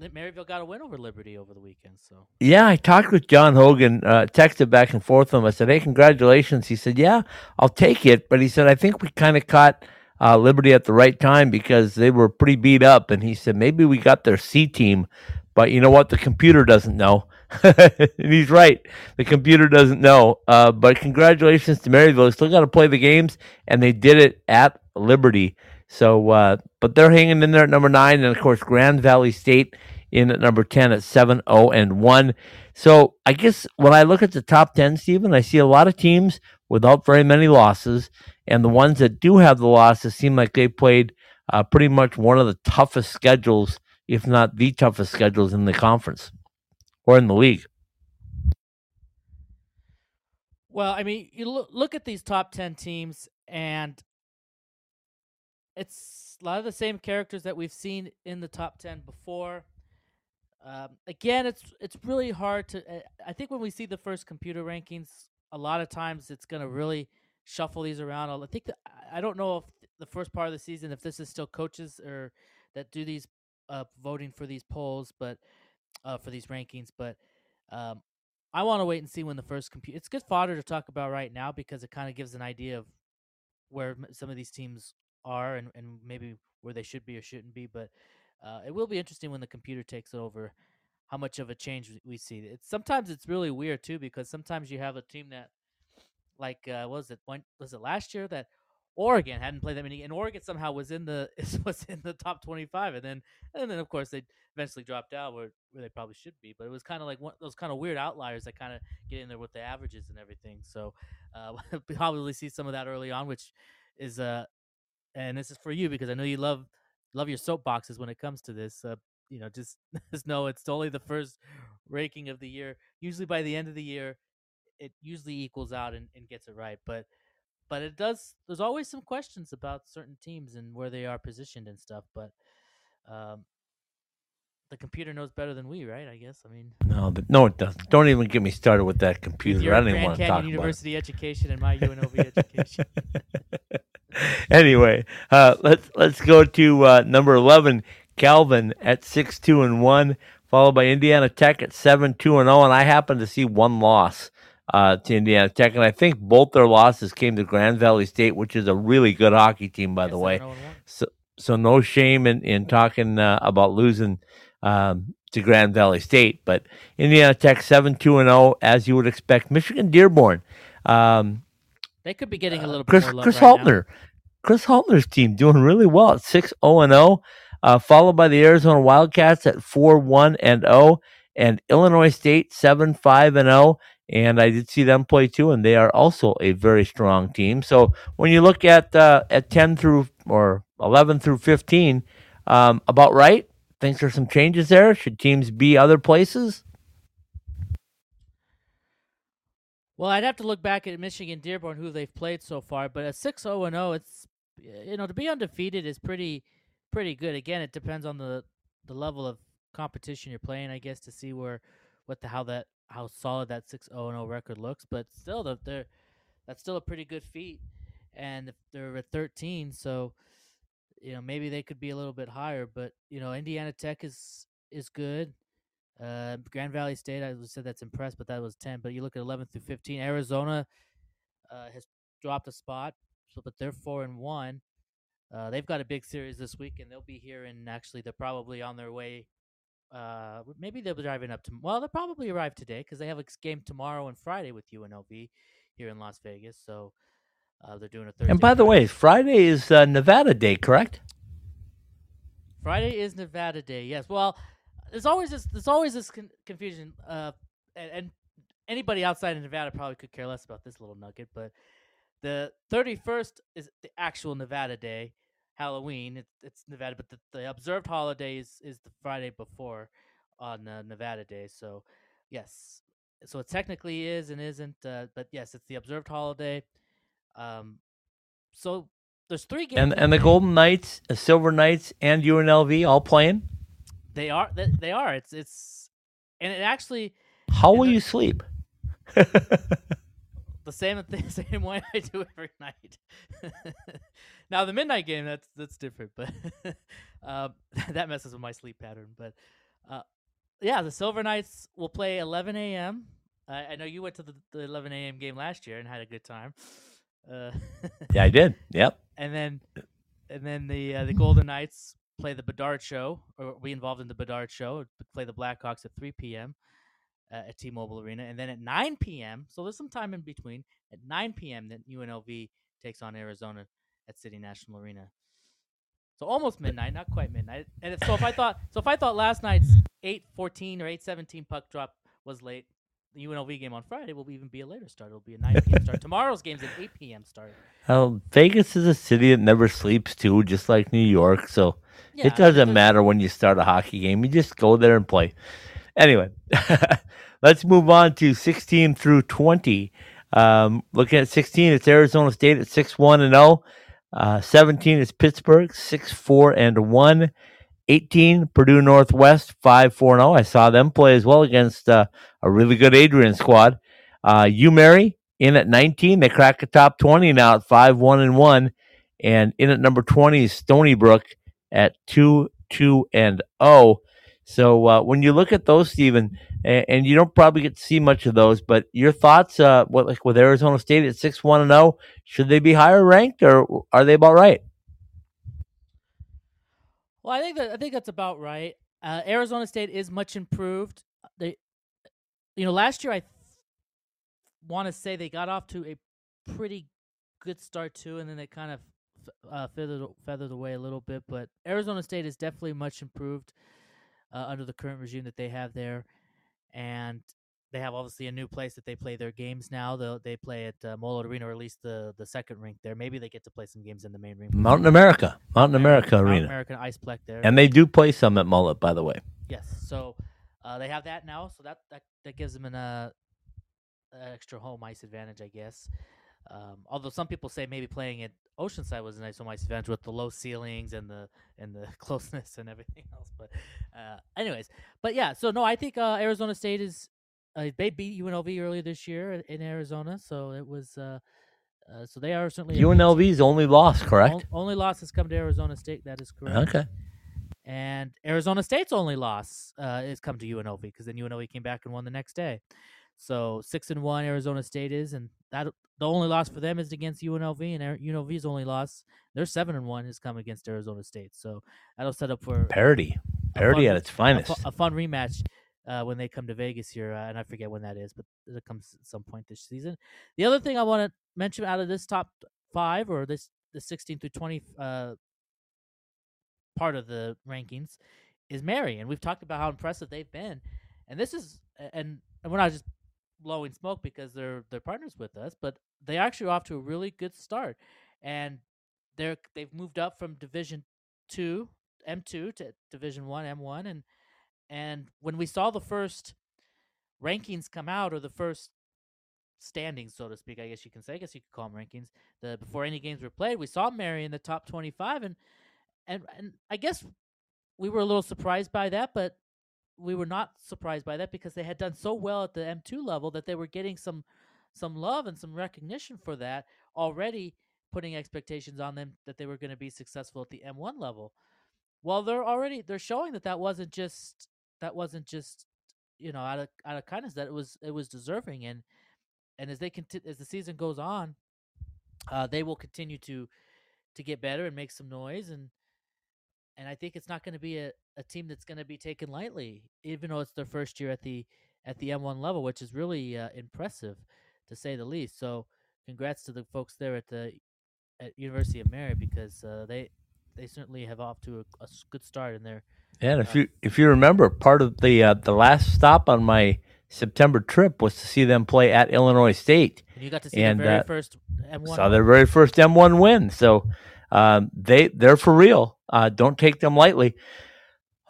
Maryville got a win over Liberty over the weekend. So Yeah, I talked with John Hogan, uh, texted back and forth with him. I said, "Hey, congratulations." He said, "Yeah, I'll take it," but he said, "I think we kind of caught uh, Liberty at the right time because they were pretty beat up." And he said, "Maybe we got their C team, but you know what? The computer doesn't know." and he's right. The computer doesn't know. Uh, but congratulations to Maryville. Still got to play the games, and they did it at Liberty. So, uh, but they're hanging in there at number nine, and of course, Grand Valley State in at number 10 at 7 0 and 1. So I guess when I look at the top 10, Steven, I see a lot of teams without very many losses. And the ones that do have the losses seem like they played uh, pretty much one of the toughest schedules, if not the toughest schedules in the conference or in the league. Well, I mean, you look look at these top ten teams, and it's a lot of the same characters that we've seen in the top ten before. Um, again, it's it's really hard to. uh, I think when we see the first computer rankings, a lot of times it's going to really shuffle these around. I think I don't know if the first part of the season, if this is still coaches or that do these uh, voting for these polls, but uh, for these rankings, but um, I want to wait and see when the first computer. It's good fodder to talk about right now because it kind of gives an idea of where some of these teams are and, and maybe where they should be or shouldn't be. But uh, it will be interesting when the computer takes over how much of a change we see. It's sometimes it's really weird too because sometimes you have a team that like uh, what was it one was it last year that Oregon hadn't played that many and Oregon somehow was in the was in the top 25 and then and then of course they eventually dropped out where, where they probably should be but it was kind of like one those kind of weird outliers that kind of get in there with the averages and everything so uh we probably see some of that early on which is uh and this is for you because I know you love love your soapboxes when it comes to this uh you know just just know it's only the first ranking of the year usually by the end of the year it usually equals out and, and gets it right but but it does there's always some questions about certain teams and where they are positioned and stuff but um the computer knows better than we right i guess i mean No, th- no, it doesn't. Don't even get me started with that computer. your I don't even want to talk about it. university education and my unlv education anyway, uh, let's let's go to uh, number eleven, Calvin at six two and one, followed by Indiana Tech at seven two and zero. And I happen to see one loss uh, to Indiana Tech, and I think both their losses came to Grand Valley State, which is a really good hockey team, by the way. 7-0 and one. So so no shame in in talking uh, about losing. Um, to Grand Valley State, but Indiana Tech seven two and zero, as you would expect. Michigan Dearborn, um, they could be getting a little Chris bit more love Chris right now. Chris Haltner's team doing really well at 6 0 and 0. uh, followed by the Arizona Wildcats at 4 1 and 0, and Illinois State 7 5 and 0. And I did see them play too, and they are also a very strong team. So when you look at uh, at 10 through or 11 through 15, um, about right. Think there's some changes there. Should teams be other places? Well, I'd have to look back at Michigan Dearborn, who they've played so far. But six zero and zero, it's you know to be undefeated is pretty pretty good. Again, it depends on the the level of competition you're playing, I guess, to see where what the how that how solid that six zero and zero record looks. But still, the, they're that's still a pretty good feat. And they're at 13, so you know maybe they could be a little bit higher. But you know, Indiana Tech is is good. Uh, Grand Valley State, I said that's impressed, but that was 10. But you look at 11 through 15. Arizona uh, has dropped a spot, so but they're four and one. Uh, they've got a big series this week, and they'll be here. And actually, they're probably on their way. Uh, maybe they'll be driving up to. Well, they'll probably arrive today because they have a game tomorrow and Friday with UNLV here in Las Vegas. So uh, they're doing a Thursday. And by the way, Friday is uh, Nevada Day, correct? Friday is Nevada Day. Yes. Well, there's always this. There's always this con- confusion. Uh, and, and anybody outside of Nevada probably could care less about this little nugget, but the 31st is the actual Nevada Day, Halloween. It, it's Nevada, but the, the observed holiday is, is the Friday before on uh, Nevada Day. So, yes. So it technically is and isn't, uh, but yes, it's the observed holiday. Um, so there's three games. And and the Golden Knights, the Silver Knights, and UNLV all playing. They are. They, they are. It's it's, and it actually. How will the- you sleep? the same the same way I do every night. now the midnight game that's that's different, but uh, that messes with my sleep pattern. But uh, yeah, the Silver Knights will play 11 a.m. I, I know you went to the, the 11 a.m. game last year and had a good time. Uh, yeah, I did. Yep. and then and then the uh, the Golden Knights play the Bedard Show, or be involved in the Bedard Show. Play the Blackhawks at 3 p.m. Uh, at T-Mobile Arena, and then at 9 p.m. So there's some time in between. At 9 p.m., then UNLV takes on Arizona at City National Arena. So almost midnight, not quite midnight. And if, so if I thought so if I thought last night's 8:14 or 8:17 puck drop was late, the UNLV game on Friday will even be a later start. It'll be a 9 p.m. start. Tomorrow's game's an 8 p.m. start. Well, Vegas is a city that never sleeps too, just like New York. So Yeah, it doesn't matter when you start a hockey game. You just go there and play. Anyway, let's move on to 16 through 20. Um, looking at 16, it's Arizona State at 6 1 and 0. Uh, 17 is Pittsburgh, 6 4 and 1. 18, Purdue Northwest, 5 4 0. I saw them play as well against uh, a really good Adrian squad. Uh, UMary in at 19. They crack the top 20 now at 5 1 and 1. And in at number 20 is Stony Brook at 2 2 and 0. So uh, when you look at those, Steven, and, and you don't probably get to see much of those, but your thoughts, uh, what like with Arizona State at 6 1 and 0, should they be higher ranked or are they about right? Well, I think that I think that's about right. Uh, Arizona State is much improved. They, you know, last year I want to say they got off to a pretty good start too, and then they kind of uh, feathered feathered away a little bit. But Arizona State is definitely much improved uh, under the current regime that they have there, and they have obviously a new place that they play their games now. They they play at uh, Mullett Arena, or at least the the second rink there. Maybe they get to play some games in the main rink. Mountain America, Mountain America Mountain Arena. American Iceplex there. And they do play some at Mullett, by the way. Yes. So uh, they have that now. So that that, that gives them an uh, an extra home ice advantage, I guess. Um, although some people say maybe playing at Oceanside was a nice home ice advantage with the low ceilings and the and the closeness and everything else. But uh, anyways, but yeah. So no, I think uh, Arizona State is uh, they beat UNLV earlier this year in- Arizona. So it was. Uh, uh, so they are certainly. UNLV's only loss, correct? On- only loss has come to Arizona State. That is correct. Okay. And Arizona State's only loss uh, has come to UNLV because then UNLV came back and won the next day. So six and one Arizona State is, and that the only loss for them is against UNLV, and UNLV's only loss, their seven and one has come against Arizona State. So that'll set up for Parity. Parity fun- at its finest. fu- a fun rematch uh, when they come to Vegas here, uh, and I forget when that is, but it comes at some point this season. The other thing I want to mention out of this top five or this the 16 through 20 uh, part of the rankings is Mary, and we've talked about how impressive they've been. And this is and, and we're not just blowing smoke because they're they're partners with us, but they actually off to a really good start, and they're they've moved up from Division two M two to Division one M one, and and when we saw the first rankings come out or the first standings, so to speak, I guess you can say, I guess you could call them rankings. The before any games were played, we saw Mary in the top twenty five, and and and I guess we were a little surprised by that, but we were not surprised by that because they had done so well at the M2 level that they were getting some some love and some recognition for that already putting expectations on them that they were going to be successful at the M1 level. Well, they're already they're showing that that wasn't just that wasn't just you know out of out of kindness that it was it was deserving and and as they continue as the season goes on, uh, they will continue to to get better and make some noise and and I think it's not going to be a, a team that's going to be taken lightly, even though it's their first year at the at the M1 level, which is really uh, impressive to say the least. So, congrats to the folks there at the at University of Mary because uh, they they certainly have off to a, a good start in their. Yeah, and if you if you remember, part of the uh, the last stop on my September trip was to see them play at Illinois State. And you got to see And, their very uh, first M1. Saw their very first M1 win. So um, they they're for real. Uh, don't take them lightly.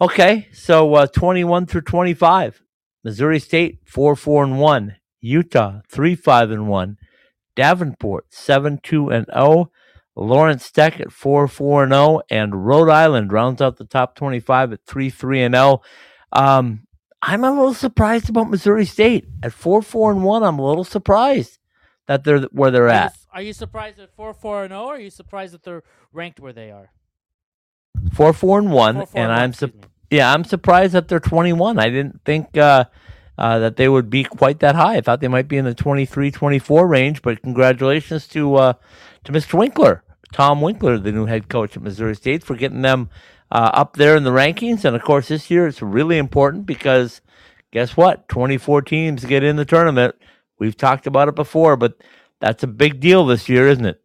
Okay, so uh, 21 through 25. Missouri State 4 4 and 1. Utah 3 5 and 1. Davenport 7 2 and 0. Lawrence Tech at 4 4 and 0. And Rhode Island rounds out the top 25 at 3 3 and 0. Um, I'm a little surprised about Missouri State at 4 4 and 1. I'm a little surprised that they're where they're Are at. Are you surprised at four four and zero? Or are you surprised that they're ranked where they are? Four four and one, Four, four, and one, I'm excuse su- yeah, I'm surprised that they're 21. I didn't think uh, uh, that they would be quite that high. I thought they might be in the 23, 24 range. But congratulations to uh, to Mr. Winkler, Tom Winkler, the new head coach at Missouri State, for getting them uh, up there in the rankings. And of course, this year it's really important because guess what? 24 teams get in the tournament. We've talked about it before, but that's a big deal this year, isn't it?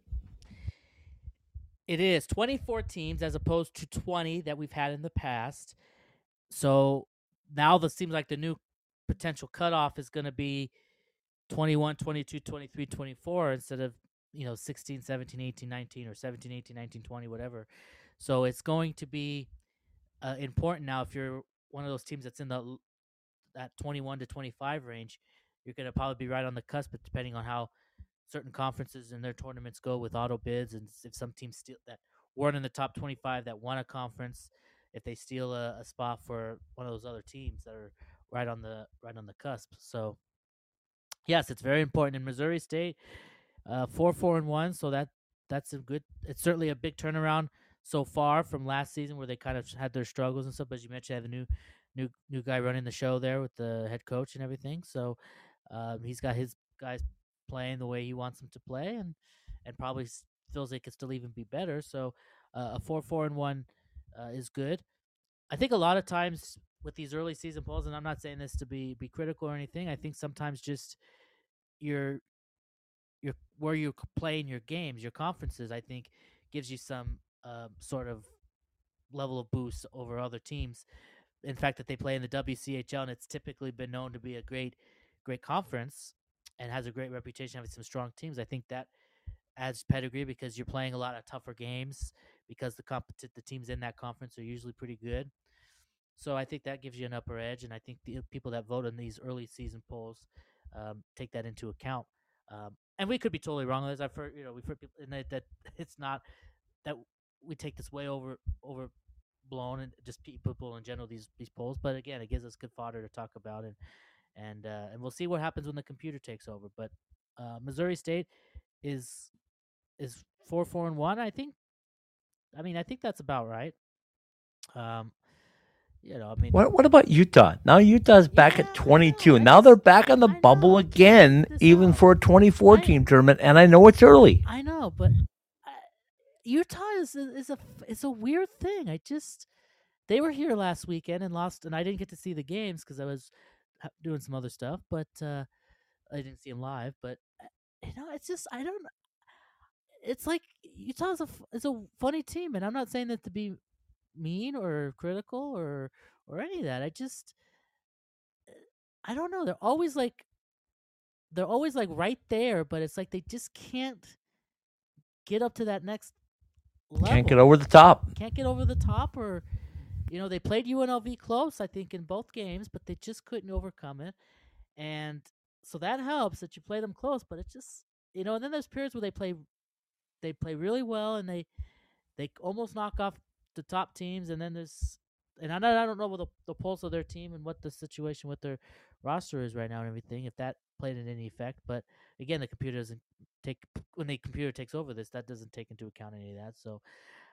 It is 24 teams as opposed to 20 that we've had in the past. So now this seems like the new potential cutoff is going to be 21, 22, 23, 24 instead of, you know, 16, 17, 18, 19 or 17, 18, 19, 20, whatever. So it's going to be uh, important now if you're one of those teams that's in the that 21 to 25 range, you're going to probably be right on the cusp but depending on how certain conferences and their tournaments go with auto bids and if some teams steal that weren't in the top 25 that won a conference if they steal a, a spot for one of those other teams that are right on the right on the cusp so yes it's very important in missouri state uh four four and one so that that's a good it's certainly a big turnaround so far from last season where they kind of had their struggles and stuff but as you mentioned have a new new new guy running the show there with the head coach and everything so um, he's got his guys playing the way he wants them to play, and and probably feels they could still even be better. So uh, a four four and one uh, is good. I think a lot of times with these early season polls, and I'm not saying this to be be critical or anything. I think sometimes just your your where you're c- playing your games, your conferences, I think gives you some um, sort of level of boost over other teams. In fact, that they play in the WCHL, and it's typically been known to be a great, great conference and has a great reputation having some strong teams. I think that adds pedigree because you're playing a lot of tougher games because the competi- the teams in that conference are usually pretty good. So I think that gives you an upper edge, and I think the people that vote in these early season polls um, take that into account. Um, and we could be totally wrong on this. I've heard, you know, we've heard people and that, that it's not that we take this way over overblown and just people in general these these polls. But again, it gives us good fodder to talk about, and and uh, and we'll see what happens when the computer takes over. But uh, Missouri State is is four four and one. I think. I mean, I think that's about right. Um, you know, I mean, What what about Utah? Now Utah's back Yeah, at 22. Now they're back on the bubble again, even for a 24 I- team tournament. And I know it's early. I know, but uh, Utah is a, is a it's a weird thing. I just they were here last weekend and lost, and I didn't get to see the games because I was doing some other stuff. But uh, I didn't see them live. But uh, you know, it's just I don't. It's like Utah's a f- is a funny team, and I'm not saying that to be mean or critical or or any of that. I just eh, I don't know. They're always like they're always like right there, but it's like they just can't get up to that next level. Can't get over the top. Can't get over the top or you know, they played UNLV close, I think, in both games, but they just couldn't overcome it. And so that helps that you play them close, but it's just you know, and then there's periods where they play they play really well and they they almost knock off the top teams and then there's and I don't, I don't know what the, the pulse of their team and what the situation with their roster is right now and everything if that played in any effect but again the computer doesn't take when the computer takes over this that doesn't take into account any of that so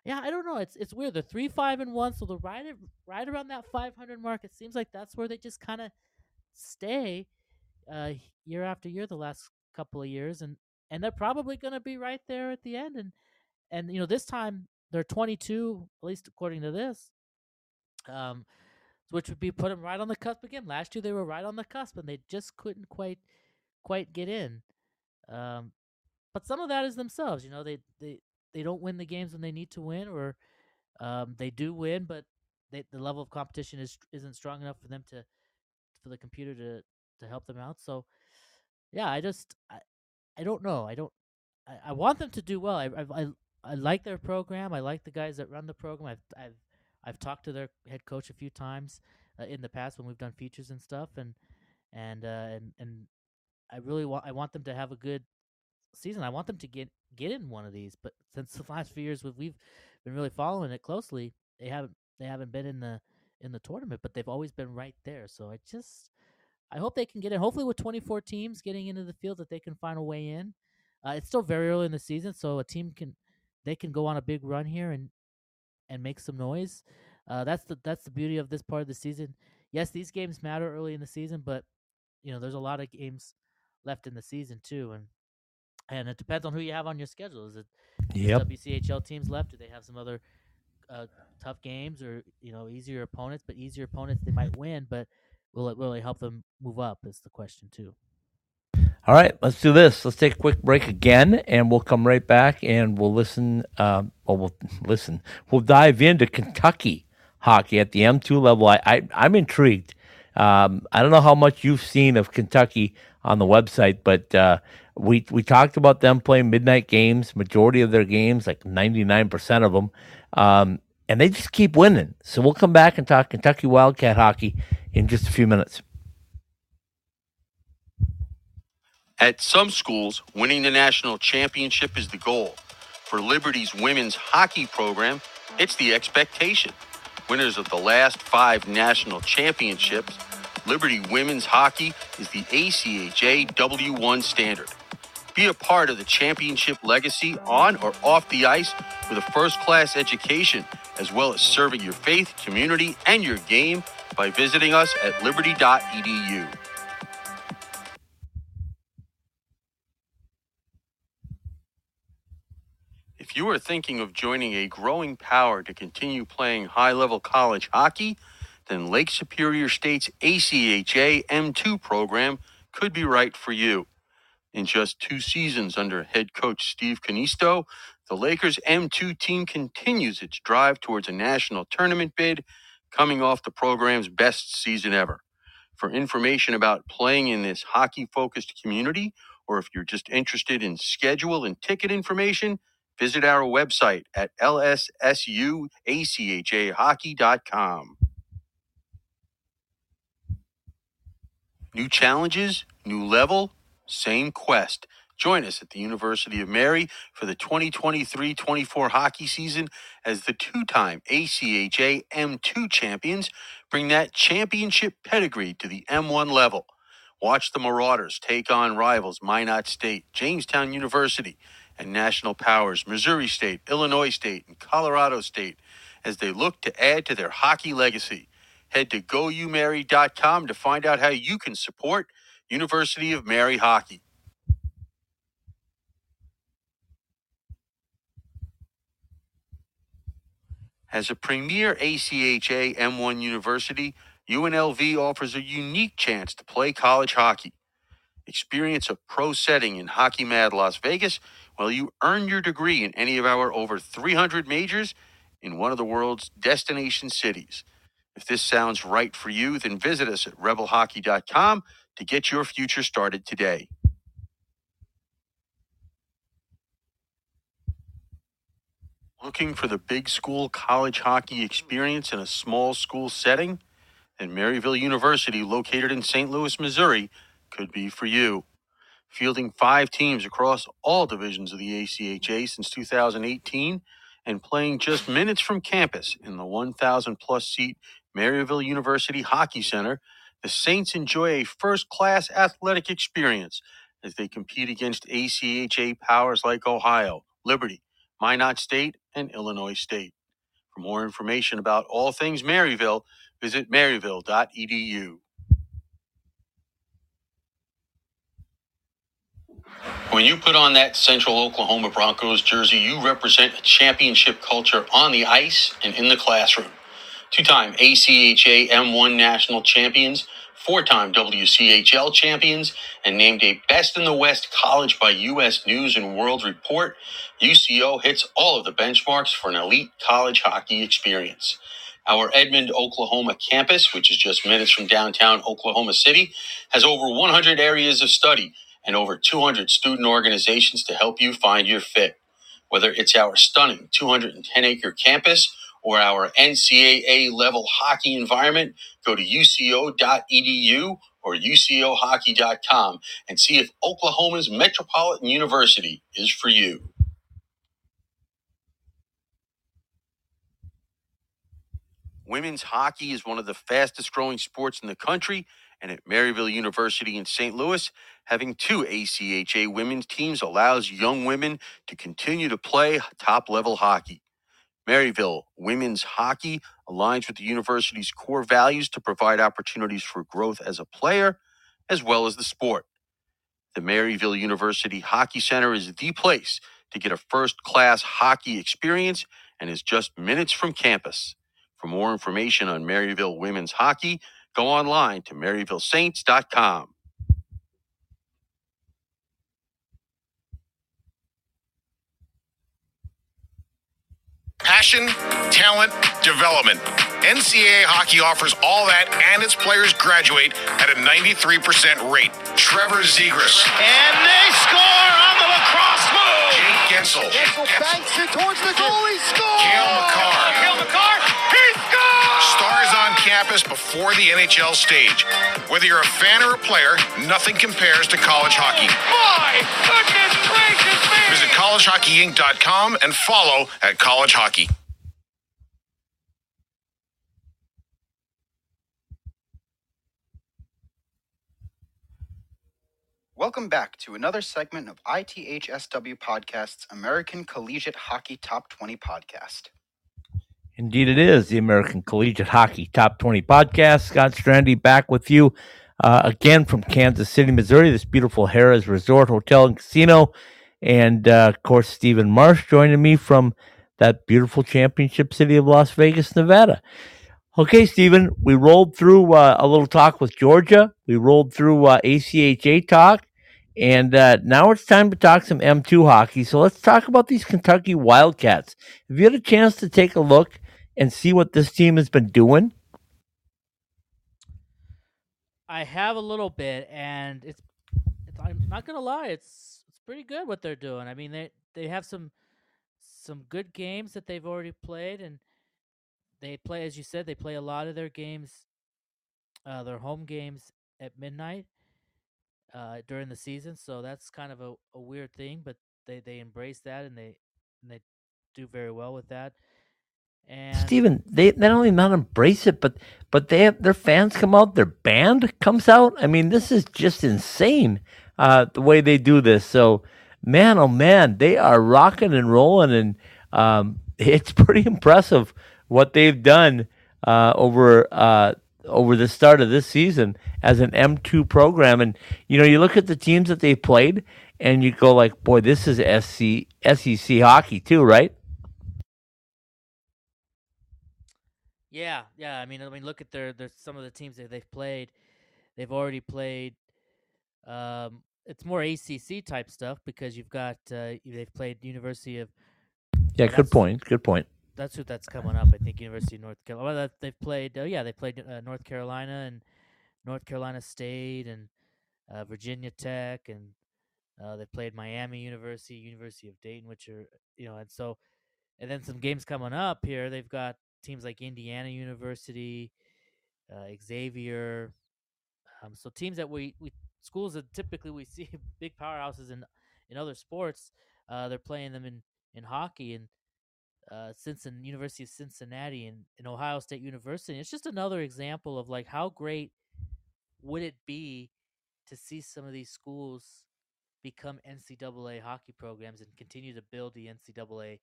yeah I don't know it's it's weird they're three five and one so they're right right around that 500 mark it seems like that's where they just kind of stay uh year after year the last couple of years and and they're probably going to be right there at the end and and you know this time they're 22 at least according to this um which would be put them right on the cusp again. Last year they were right on the cusp and they just couldn't quite quite get in um but some of that is themselves you know they they they don't win the games when they need to win or um they do win but they, the level of competition is isn't strong enough for them to for the computer to to help them out. So yeah i just i, I don't know. I don't I, I want them to do well. I, I i like their program. I like the guys that run the program. I've I've I've talked to their head coach a few times uh, in the past when we've done features and stuff, and and uh, and and I really want I want them to have a good season. I want them to get get in one of these. But since the last few years we've, we've been really following it closely, they haven't they haven't been in the in the tournament, but they've always been right there. So I just I hope they can get in. Hopefully, with 24 teams getting into the field, that they can find a way in. Uh, it's still very early in the season, so a team can they can go on a big run here and and make some noise. Uh, that's the that's the beauty of this part of the season. Yes, these games matter early in the season, but you know there's a lot of games left in the season too, and and it depends on who you have on your schedule. Is it Yep. WCHL teams left? Do they have some other uh, tough games or you know easier opponents? But easier opponents they might win, but will it really help them move up? Is the question too. All right, let's do this. Let's take a quick break again, and we'll come right back and we'll listen. Um, well, we'll listen. We'll dive into Kentucky hockey at the M2 level. I, I I'm intrigued. Um, I don't know how much you've seen of Kentucky on the website, but uh, we we talked about them playing midnight games. Majority of their games, like 99 percent of them, um, and they just keep winning. So we'll come back and talk Kentucky Wildcat hockey in just a few minutes. At some schools, winning the national championship is the goal. For Liberty's women's hockey program, it's the expectation. Winners of the last five national championships, Liberty women's hockey is the ACHA W1 standard. Be a part of the championship legacy on or off the ice with a first class education, as well as serving your faith, community, and your game by visiting us at liberty.edu. you are thinking of joining a growing power to continue playing high level college hockey, then Lake Superior State's ACHA M2 program could be right for you. In just two seasons under head coach Steve Canisto, the Lakers M2 team continues its drive towards a national tournament bid, coming off the program's best season ever. For information about playing in this hockey focused community, or if you're just interested in schedule and ticket information, visit our website at lssuachahockey.com. New challenges, new level, same quest. Join us at the University of Mary for the 2023 24 hockey season as the two time ACHA M2 champions bring that championship pedigree to the M1 level. Watch the Marauders take on rivals Minot State, Jamestown University, and national powers Missouri State, Illinois State, and Colorado State as they look to add to their hockey legacy. Head to goumary.com to find out how you can support University of Mary hockey. As a premier ACHA M1 university, UNLV offers a unique chance to play college hockey. Experience a pro setting in Hockey Mad Las Vegas while you earn your degree in any of our over 300 majors in one of the world's destination cities. If this sounds right for you, then visit us at rebelhockey.com to get your future started today. Looking for the big school college hockey experience in a small school setting? Then Maryville University, located in St. Louis, Missouri, could be for you. Fielding five teams across all divisions of the ACHA since 2018 and playing just minutes from campus in the 1,000 plus seat Maryville University Hockey Center, the Saints enjoy a first class athletic experience as they compete against ACHA powers like Ohio, Liberty, Minot State, and Illinois State. For more information about all things Maryville, visit maryville.edu. When you put on that Central Oklahoma Broncos jersey, you represent a championship culture on the ice and in the classroom. Two time ACHA M1 national champions, four time WCHL champions, and named a Best in the West college by U.S. News and World Report, UCO hits all of the benchmarks for an elite college hockey experience. Our Edmond, Oklahoma campus, which is just minutes from downtown Oklahoma City, has over 100 areas of study and over 200 student organizations to help you find your fit. Whether it's our stunning 210 acre campus or our NCAA level hockey environment, go to uco.edu or ucohockey.com and see if Oklahoma's Metropolitan University is for you. Women's hockey is one of the fastest growing sports in the country, and at Maryville University in St. Louis, having two ACHA women's teams allows young women to continue to play top level hockey. Maryville women's hockey aligns with the university's core values to provide opportunities for growth as a player as well as the sport. The Maryville University Hockey Center is the place to get a first class hockey experience and is just minutes from campus. For more information on Maryville women's hockey, go online to maryvillesaints.com. Passion, talent, development. NCAA hockey offers all that, and its players graduate at a 93% rate. Trevor Zegras. And they score on the lacrosse move. Jake Guentzel. Guentzel banks it towards the goal. He scores. Cale Makar. Cale Makar. Campus before the NHL stage. Whether you're a fan or a player, nothing compares to college hockey. My goodness gracious me. Visit collegehockeyinc.com and follow at College Hockey. Welcome back to another segment of ITHSW Podcast's American Collegiate Hockey Top 20 podcast. Indeed, it is the American Collegiate Hockey Top 20 podcast. Scott Strandy back with you uh, again from Kansas City, Missouri, this beautiful Harrah's Resort Hotel and Casino. And uh, of course, Steven Marsh joining me from that beautiful championship city of Las Vegas, Nevada. Okay, Steven, we rolled through uh, a little talk with Georgia. We rolled through uh, ACHA talk. And uh, now it's time to talk some M2 hockey. So let's talk about these Kentucky Wildcats. Have you had a chance to take a look and see what this team has been doing? I have a little bit, and it's, it's I'm not gonna lie, it's it's pretty good what they're doing. I mean, they they have some some good games that they've already played, and they play, as you said, they play a lot of their games, uh, their home games at midnight uh, during the season. So that's kind of a, a weird thing, but they they embrace that and they and they do very well with that. And Steven, they not only not embrace it, but but they have their fans come out, their band comes out. I mean, this is just insane uh, the way they do this. So, man, oh man, they are rocking and rolling, and um, it's pretty impressive what they've done uh, over uh, over the start of this season as an M2 program. And you know, you look at the teams that they've played, and you go like, boy, this is SC SEC hockey too, right? Yeah, yeah. I mean, I mean, look at their their some of the teams that they've played. They've already played. Um, it's more ACC type stuff because you've got uh, they've played University of Yeah, good point. Good point. that's what that's coming up. I think University of North Carolina. Well, they've played. Uh, yeah, they played uh, North Carolina and North Carolina State and uh, Virginia Tech, and uh, they played Miami University, University of Dayton, which are you know, and so, and then some games coming up here. They've got teams like Indiana University, uh, Xavier. Um, so teams that we we schools that typically we see big powerhouses in in other sports. Uh, they're playing them in in hockey and uh, Cincinnati University of Cincinnati and, and Ohio State University. It's just another example of like how great would it be to see some of these schools become NCAA hockey programs and continue to build the NCAA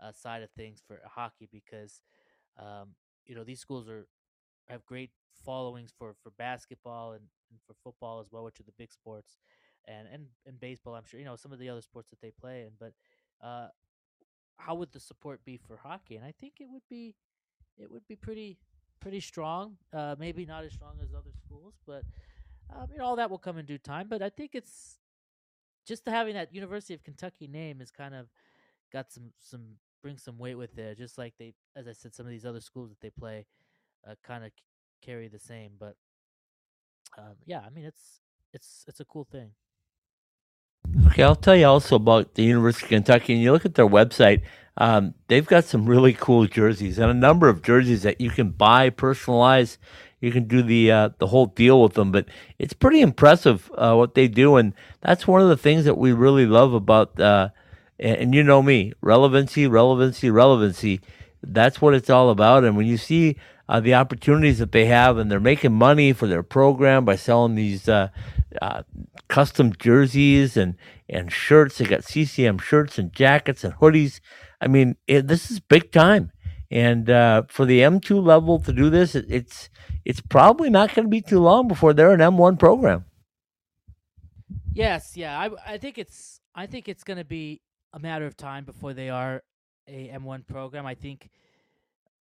uh, side of things for hockey because um, you know these schools are have great followings for for basketball and, and for football as well, which are the big sports, and and and baseball. I'm sure you know some of the other sports that they play in, but uh, how would the support be for hockey? And I think it would be it would be pretty pretty strong. Uh, maybe not as strong as other schools, but um, you know all that will come in due time. But I think it's just having that University of Kentucky name is kind of got some some bring some weight with it. Just like they, as I said, some of these other schools that they play uh, kind of carry the same. But um, yeah, I mean it's it's it's a cool thing. Okay, I'll tell you also about the University of Kentucky. And you look at their website, um, they've got some really cool jerseys and a number of jerseys that you can buy, personalize. You can do the uh, the whole deal with them, but it's pretty impressive uh, what they do, and that's one of the things that we really love about. And, and you know me, relevancy, relevancy, relevancy. That's what it's all about. And when you see uh, the opportunities that they have, and they're making money for their program by selling these uh, uh, custom jerseys and and shirts. They got CCM shirts and jackets and hoodies. I mean, it, this is big time. And uh, for the M2 level to do this, it, it's it's probably not going to be too long before they're an M1 program. Yes, yeah, I I think it's I think it's going to be a matter of time before they are a M1 program. I think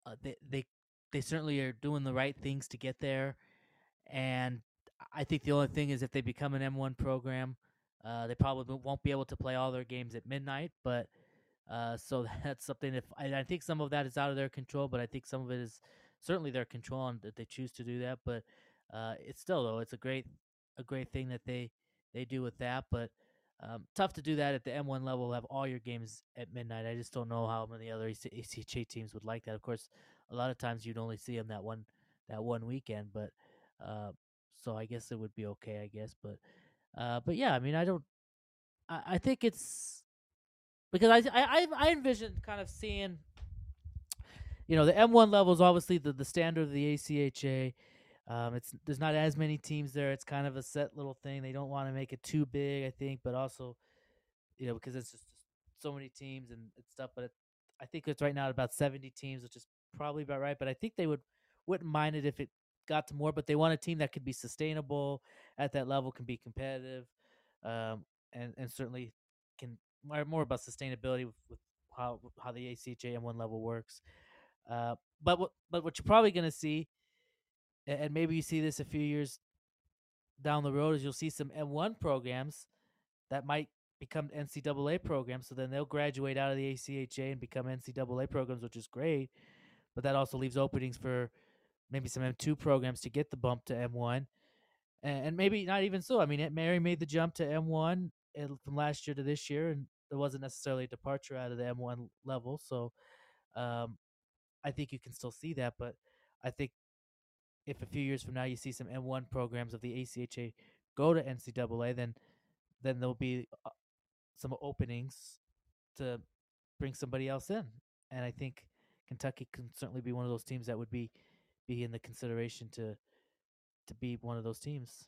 uh, they they they certainly are doing the right things to get there, and I think the only thing is if they become an M1 program, uh, they probably won't be able to play all their games at midnight. But uh, so that's something. If I, I, think some of that is out of their control, but I think some of it is certainly their control and that they choose to do that. But uh, it's still though it's a great a great thing that they they do with that. But um, tough to do that at the M1 level. Have all your games at midnight. I just don't know how many other ACHA teams would like that. Of course, a lot of times you'd only see them that one that one weekend, but uh, so I guess it would be okay. I guess, but uh, but yeah, I mean, I don't. I, I think it's because I I I envision kind of seeing. You know, the M1 level is obviously the, the standard of the ACHA. Um, it's there's not as many teams there. It's kind of a set little thing. They don't want to make it too big, I think, but also, you know, because it's just so many teams and, stuff. But it, I think it's right now about 70 teams, which is probably about right. But I think they would wouldn't mind it if it got to more, but they want a team that could be sustainable at that level, can be competitive, um, and and certainly can more about sustainability with, with how how the ACHA M1 level works. Uh, but what but what you're probably going to see, and maybe you see this a few years down the road, is you'll see some M1 programs that might become NCAA programs. So then they'll graduate out of the ACHA and become NCAA programs, which is great. But that also leaves openings for maybe some M2 programs to get the bump to M1. And maybe not even so. I mean, Mary made the jump to M1 eh, from last year to this year, and there wasn't necessarily a departure out of the M1 level. So um, I think you can still see that. But I think if a few years from now you see some M1 programs of the ACHA go to NCAA, then then there'll be uh, some openings to bring somebody else in. And I think Kentucky can certainly be one of those teams that would be be in the consideration to to be one of those teams.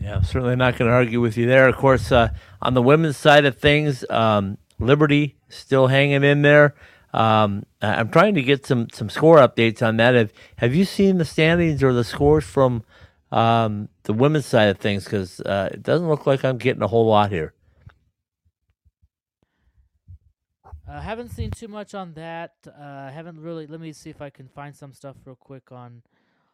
Yeah, certainly not going to argue with you there. Of course, uh, on the women's side of things, um, Liberty still hanging in there. Um, I'm trying to get some some score updates on that. Have Have you seen the standings or the scores from um, the women's side of things? Because uh, it doesn't look like I'm getting a whole lot here. I uh, haven't seen too much on that. I uh, haven't really. Let me see if I can find some stuff real quick on.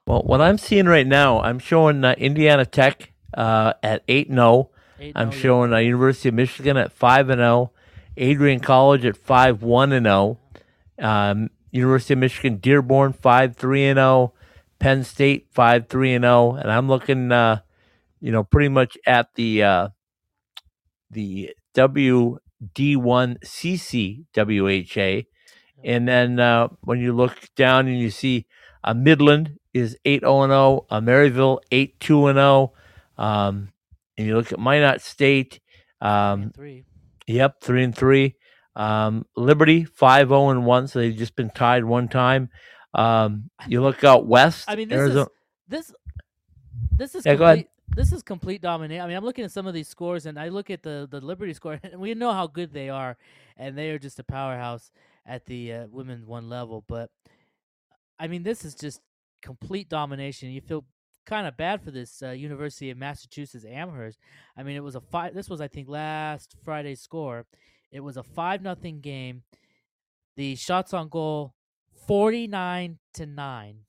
Well, what I'm seeing right now, I'm showing uh, Indiana Tech uh, at eight and zero. Oh. I'm oh, showing uh, University of Michigan at five and zero, Adrian College at five one and zero. Um, University of Michigan Dearborn five three and zero. Penn State five three and zero. And I'm looking, uh, you know, pretty much at the uh, the WD1 CCWHA. And then uh, when you look down and you see uh, Midland is 8 0 0, uh, Maryville 8 2 0. Um, and you look at Minot State, um, three. Yep, three and three. Um, Liberty five zero and one, so they've just been tied one time. Um, you look out west. I mean, this Arizona. is this this is Yeah, complete, this is complete domination. I mean, I'm looking at some of these scores, and I look at the the Liberty score, and we know how good they are, and they are just a powerhouse at the uh, women's one level. But I mean, this is just complete domination. You feel kind of bad for this uh, University of Massachusetts Amherst. I mean, it was a five. This was, I think, last Friday's score. It was a five nothing game. The shots on goal, forty nine to nine.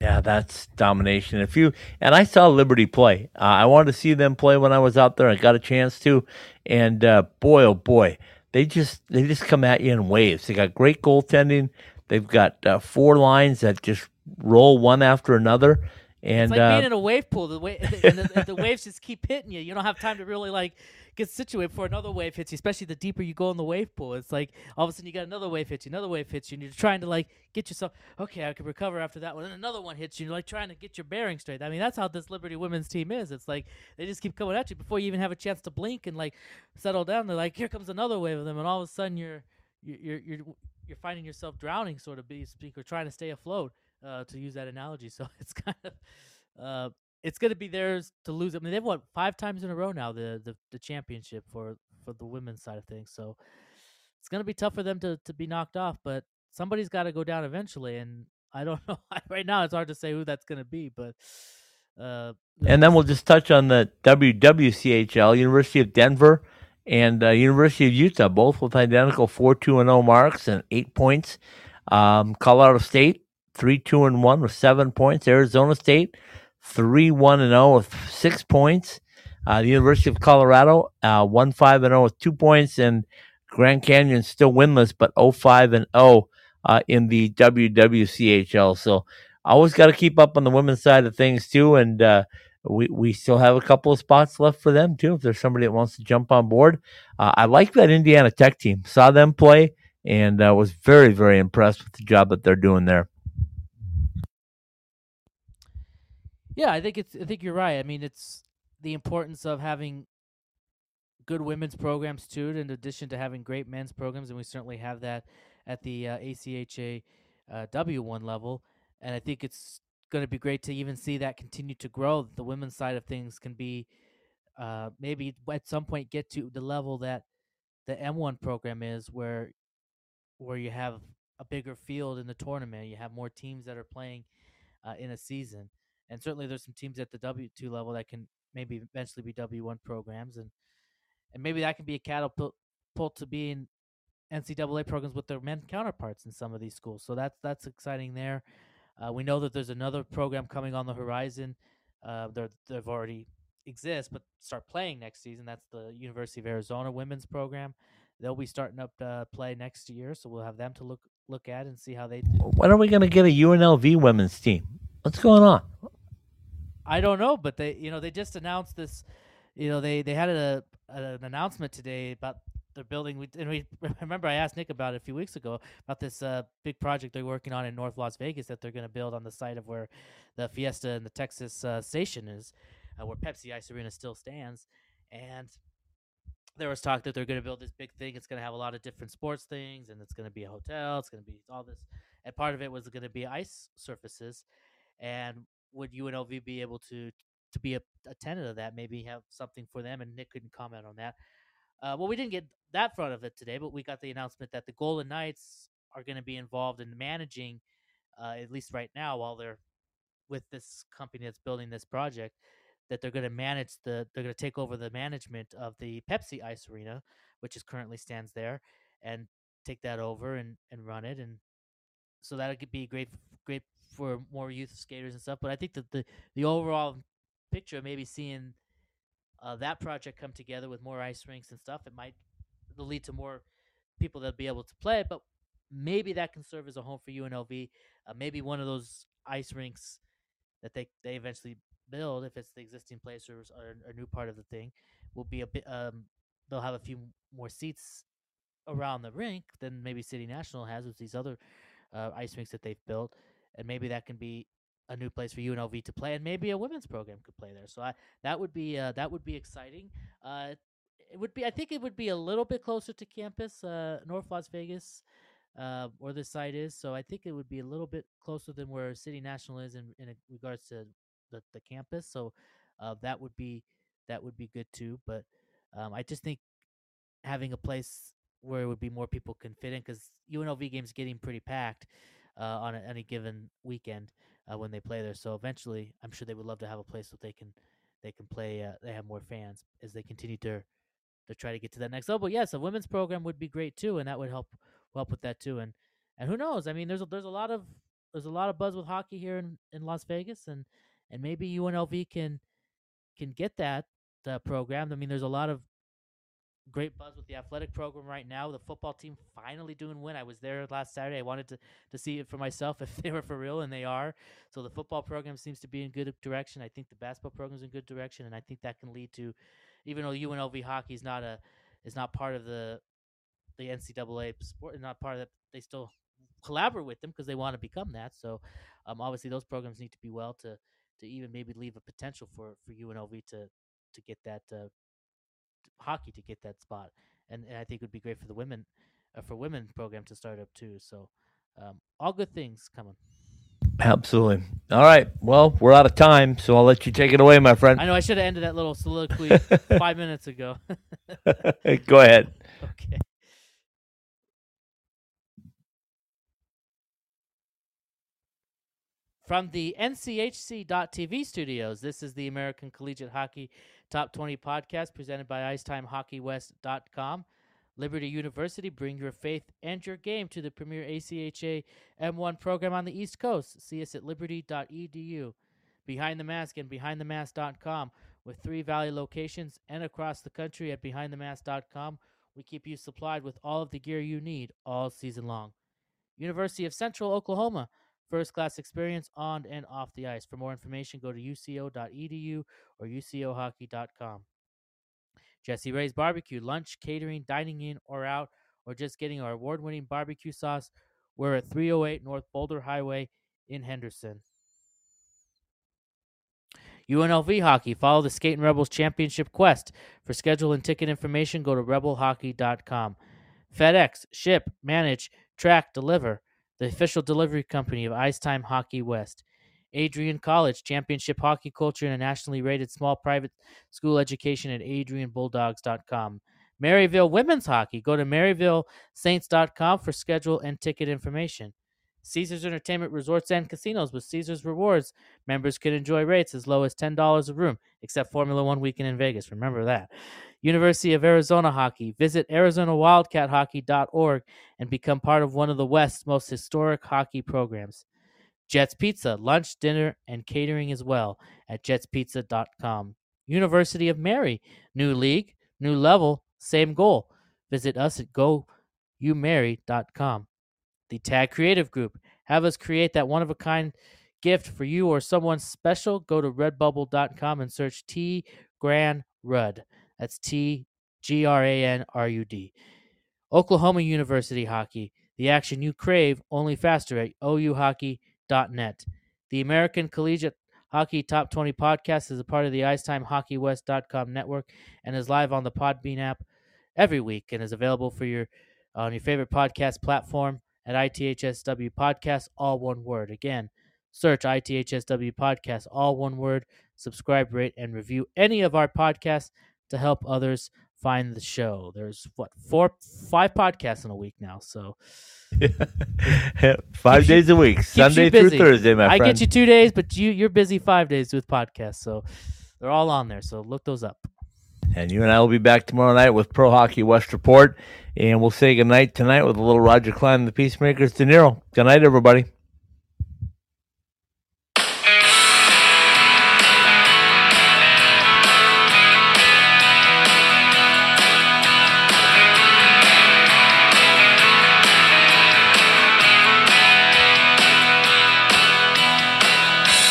Yeah, that's domination. If you and I saw Liberty play, uh, I wanted to see them play when I was out there. I got a chance to, and uh, boy, oh boy, they just they just come at you in waves. They got great goaltending. They've got uh, four lines that just roll one after another, and It's like uh, being in a wave pool. The, wa- the, the waves just keep hitting you. You don't have time to really like get situated before another wave hits you. Especially the deeper you go in the wave pool, it's like all of a sudden you got another wave hits you, another wave hits you, and you're trying to like get yourself okay. I can recover after that one, and another one hits you. You're like trying to get your bearings straight. I mean, that's how this Liberty women's team is. It's like they just keep coming at you before you even have a chance to blink and like settle down. They're like, here comes another wave of them, and all of a sudden you're you're you're you're, you're finding yourself drowning, sort of be speak, or trying to stay afloat. Uh, to use that analogy, so it's kind of uh, it's going to be theirs to lose. I mean, they've won five times in a row now the the, the championship for for the women's side of things. So it's going to be tough for them to to be knocked off. But somebody's got to go down eventually, and I don't know. right now, it's hard to say who that's going to be. But uh, And then we'll just touch on the WWCHL, University of Denver and uh, University of Utah, both with identical 4 2 and 0 marks and eight points. Um, Colorado State, 3 2 and 1 with seven points. Arizona State, 3 1 and 0 with six points. Uh, the University of Colorado, uh, 1 5 and 0 with two points. And Grand Canyon still winless, but 0 5 and 0 uh, in the WWCHL. So, always got to keep up on the women's side of things too, and uh, we we still have a couple of spots left for them too. If there's somebody that wants to jump on board, uh, I like that Indiana Tech team. Saw them play and uh, was very very impressed with the job that they're doing there. Yeah, I think it's. I think you're right. I mean, it's the importance of having good women's programs too, in addition to having great men's programs, and we certainly have that at the uh, ACHA uh, W1 level. And I think it's going to be great to even see that continue to grow. The women's side of things can be uh, maybe at some point get to the level that the M1 program is, where where you have a bigger field in the tournament. You have more teams that are playing uh, in a season, and certainly there's some teams at the W two level that can maybe eventually be W one programs, and and maybe that can be a catapult to being NCAA programs with their men counterparts in some of these schools. So that's that's exciting there. Uh, we know that there's another program coming on the horizon. Uh, they've already exist, but start playing next season. That's the University of Arizona women's program. They'll be starting up to play next year, so we'll have them to look look at and see how they do. When are we going to get a UNLV women's team? What's going on? I don't know, but they you know they just announced this. You know they they had a, an announcement today about they're building. We and we remember I asked Nick about it a few weeks ago about this uh, big project they're working on in North Las Vegas that they're going to build on the site of where the Fiesta and the Texas uh, station is, uh, where Pepsi Ice Arena still stands, and there was talk that they're going to build this big thing. It's going to have a lot of different sports things, and it's going to be a hotel. It's going to be all this, and part of it was going to be ice surfaces, and would UNLV be able to to be a, a tenant of that? Maybe have something for them, and Nick couldn't comment on that. Uh, well, we didn't get that front of it today, but we got the announcement that the Golden Knights are going to be involved in managing, uh, at least right now, while they're with this company that's building this project, that they're going to manage the, they're going to take over the management of the Pepsi Ice Arena, which is currently stands there, and take that over and, and run it, and so that could be great, great for more youth skaters and stuff. But I think that the the overall picture, maybe seeing uh, that project come together with more ice rinks and stuff, it might lead to more people that'll be able to play. But maybe that can serve as a home for UNLV. Uh, maybe one of those ice rinks that they they eventually build, if it's the existing place or, or a new part of the thing, will be a bit. Um, they'll have a few more seats around the rink than maybe City National has with these other uh, ice rinks that they've built, and maybe that can be a new place for UNLV to play, and maybe a women's program could play there. So I, that would be uh, that would be exciting. Uh, it would be. I think it would be a little bit closer to campus, uh, North Las Vegas, uh, where the site is. So I think it would be a little bit closer than where City National is in, in regards to the, the campus. So uh, that would be that would be good too. But um, I just think having a place where it would be more people can fit in because UNLV games getting pretty packed uh, on a, any given weekend uh, when they play there. So eventually, I'm sure they would love to have a place that they can they can play. Uh, they have more fans as they continue to to try to get to that next level. Yes, a women's program would be great too, and that would help help with that too. And and who knows? I mean, there's a, there's a lot of there's a lot of buzz with hockey here in, in Las Vegas, and and maybe UNLV can can get that uh, program. I mean, there's a lot of great buzz with the athletic program right now. The football team finally doing win. I was there last Saturday. I wanted to, to see it for myself if they were for real, and they are. So the football program seems to be in good direction. I think the basketball program is in good direction, and I think that can lead to, even though UNLV hockey is not a is not part of the the NCAA sport, not part of that, they still collaborate with them because they want to become that. So um, obviously those programs need to be well to to even maybe leave a potential for for UNLV to to get that uh, hockey to get that spot, and, and I think it would be great for the women, uh, for women program to start up too. So, um, all good things coming. Absolutely. All right. Well, we're out of time, so I'll let you take it away, my friend. I know I should have ended that little soliloquy five minutes ago. Go ahead. Okay. From the NCHC.TV studios, this is the American Collegiate Hockey Top 20 podcast presented by IcetimeHockeyWest.com. Liberty University, bring your faith and your game to the premier ACHA M1 program on the East Coast. See us at liberty.edu. Behind the Mask and BehindTheMask.com with three Valley locations and across the country at BehindTheMask.com. We keep you supplied with all of the gear you need all season long. University of Central Oklahoma first class experience on and off the ice. For more information, go to uco.edu or ucohockey.com. Jessie Rae's Barbecue, lunch, catering, dining in or out, or just getting our award winning barbecue sauce. We're at 308 North Boulder Highway in Henderson. UNLV Hockey. Follow the Skating Rebels Championship Quest. For schedule and ticket information, go to rebelhockey.com. FedEx, ship, manage, track, deliver the official delivery company of Icetime Hockey West. Adrian College, championship hockey culture and a nationally rated small private school education at adrianbulldogs.com. Maryville Women's Hockey, go to maryvillesaints.com for schedule and ticket information. Caesars Entertainment Resorts and Casinos with Caesars Rewards. Members can enjoy rates as low as $10 a room, except Formula One weekend in Vegas. Remember that. University of Arizona Hockey. Visit ArizonaWildcatHockey.org and become part of one of the West's most historic hockey programs. Jets Pizza, lunch, dinner, and catering as well at jetspizza.com. University of Mary, new league, new level, same goal. Visit us at goumary.com. The Tag Creative Group. Have us create that one of a kind gift for you or someone special. Go to redbubble.com and search T Gran Rud. That's T G R A N R U D. Oklahoma University Hockey, the action you crave, only faster at ouhockey.net. The American Collegiate Hockey Top 20 podcast is a part of the IcetimeHockeyWest.com network and is live on the Podbean app every week and is available for your on your favorite podcast platform at ITHSW Podcast, all one word. Again, search ITHSW Podcast, all one word. Subscribe, rate, and review any of our podcasts to help others find the show. There's what four, five podcasts in a week now, so five days you, a week, Sunday through Thursday. My I friend. get you two days, but you you're busy five days with podcasts, so they're all on there. So look those up. And you and I will be back tomorrow night with Pro Hockey West Report, and we'll say goodnight tonight with a little Roger Clyne and the Peacemakers. De Niro. Good night, everybody.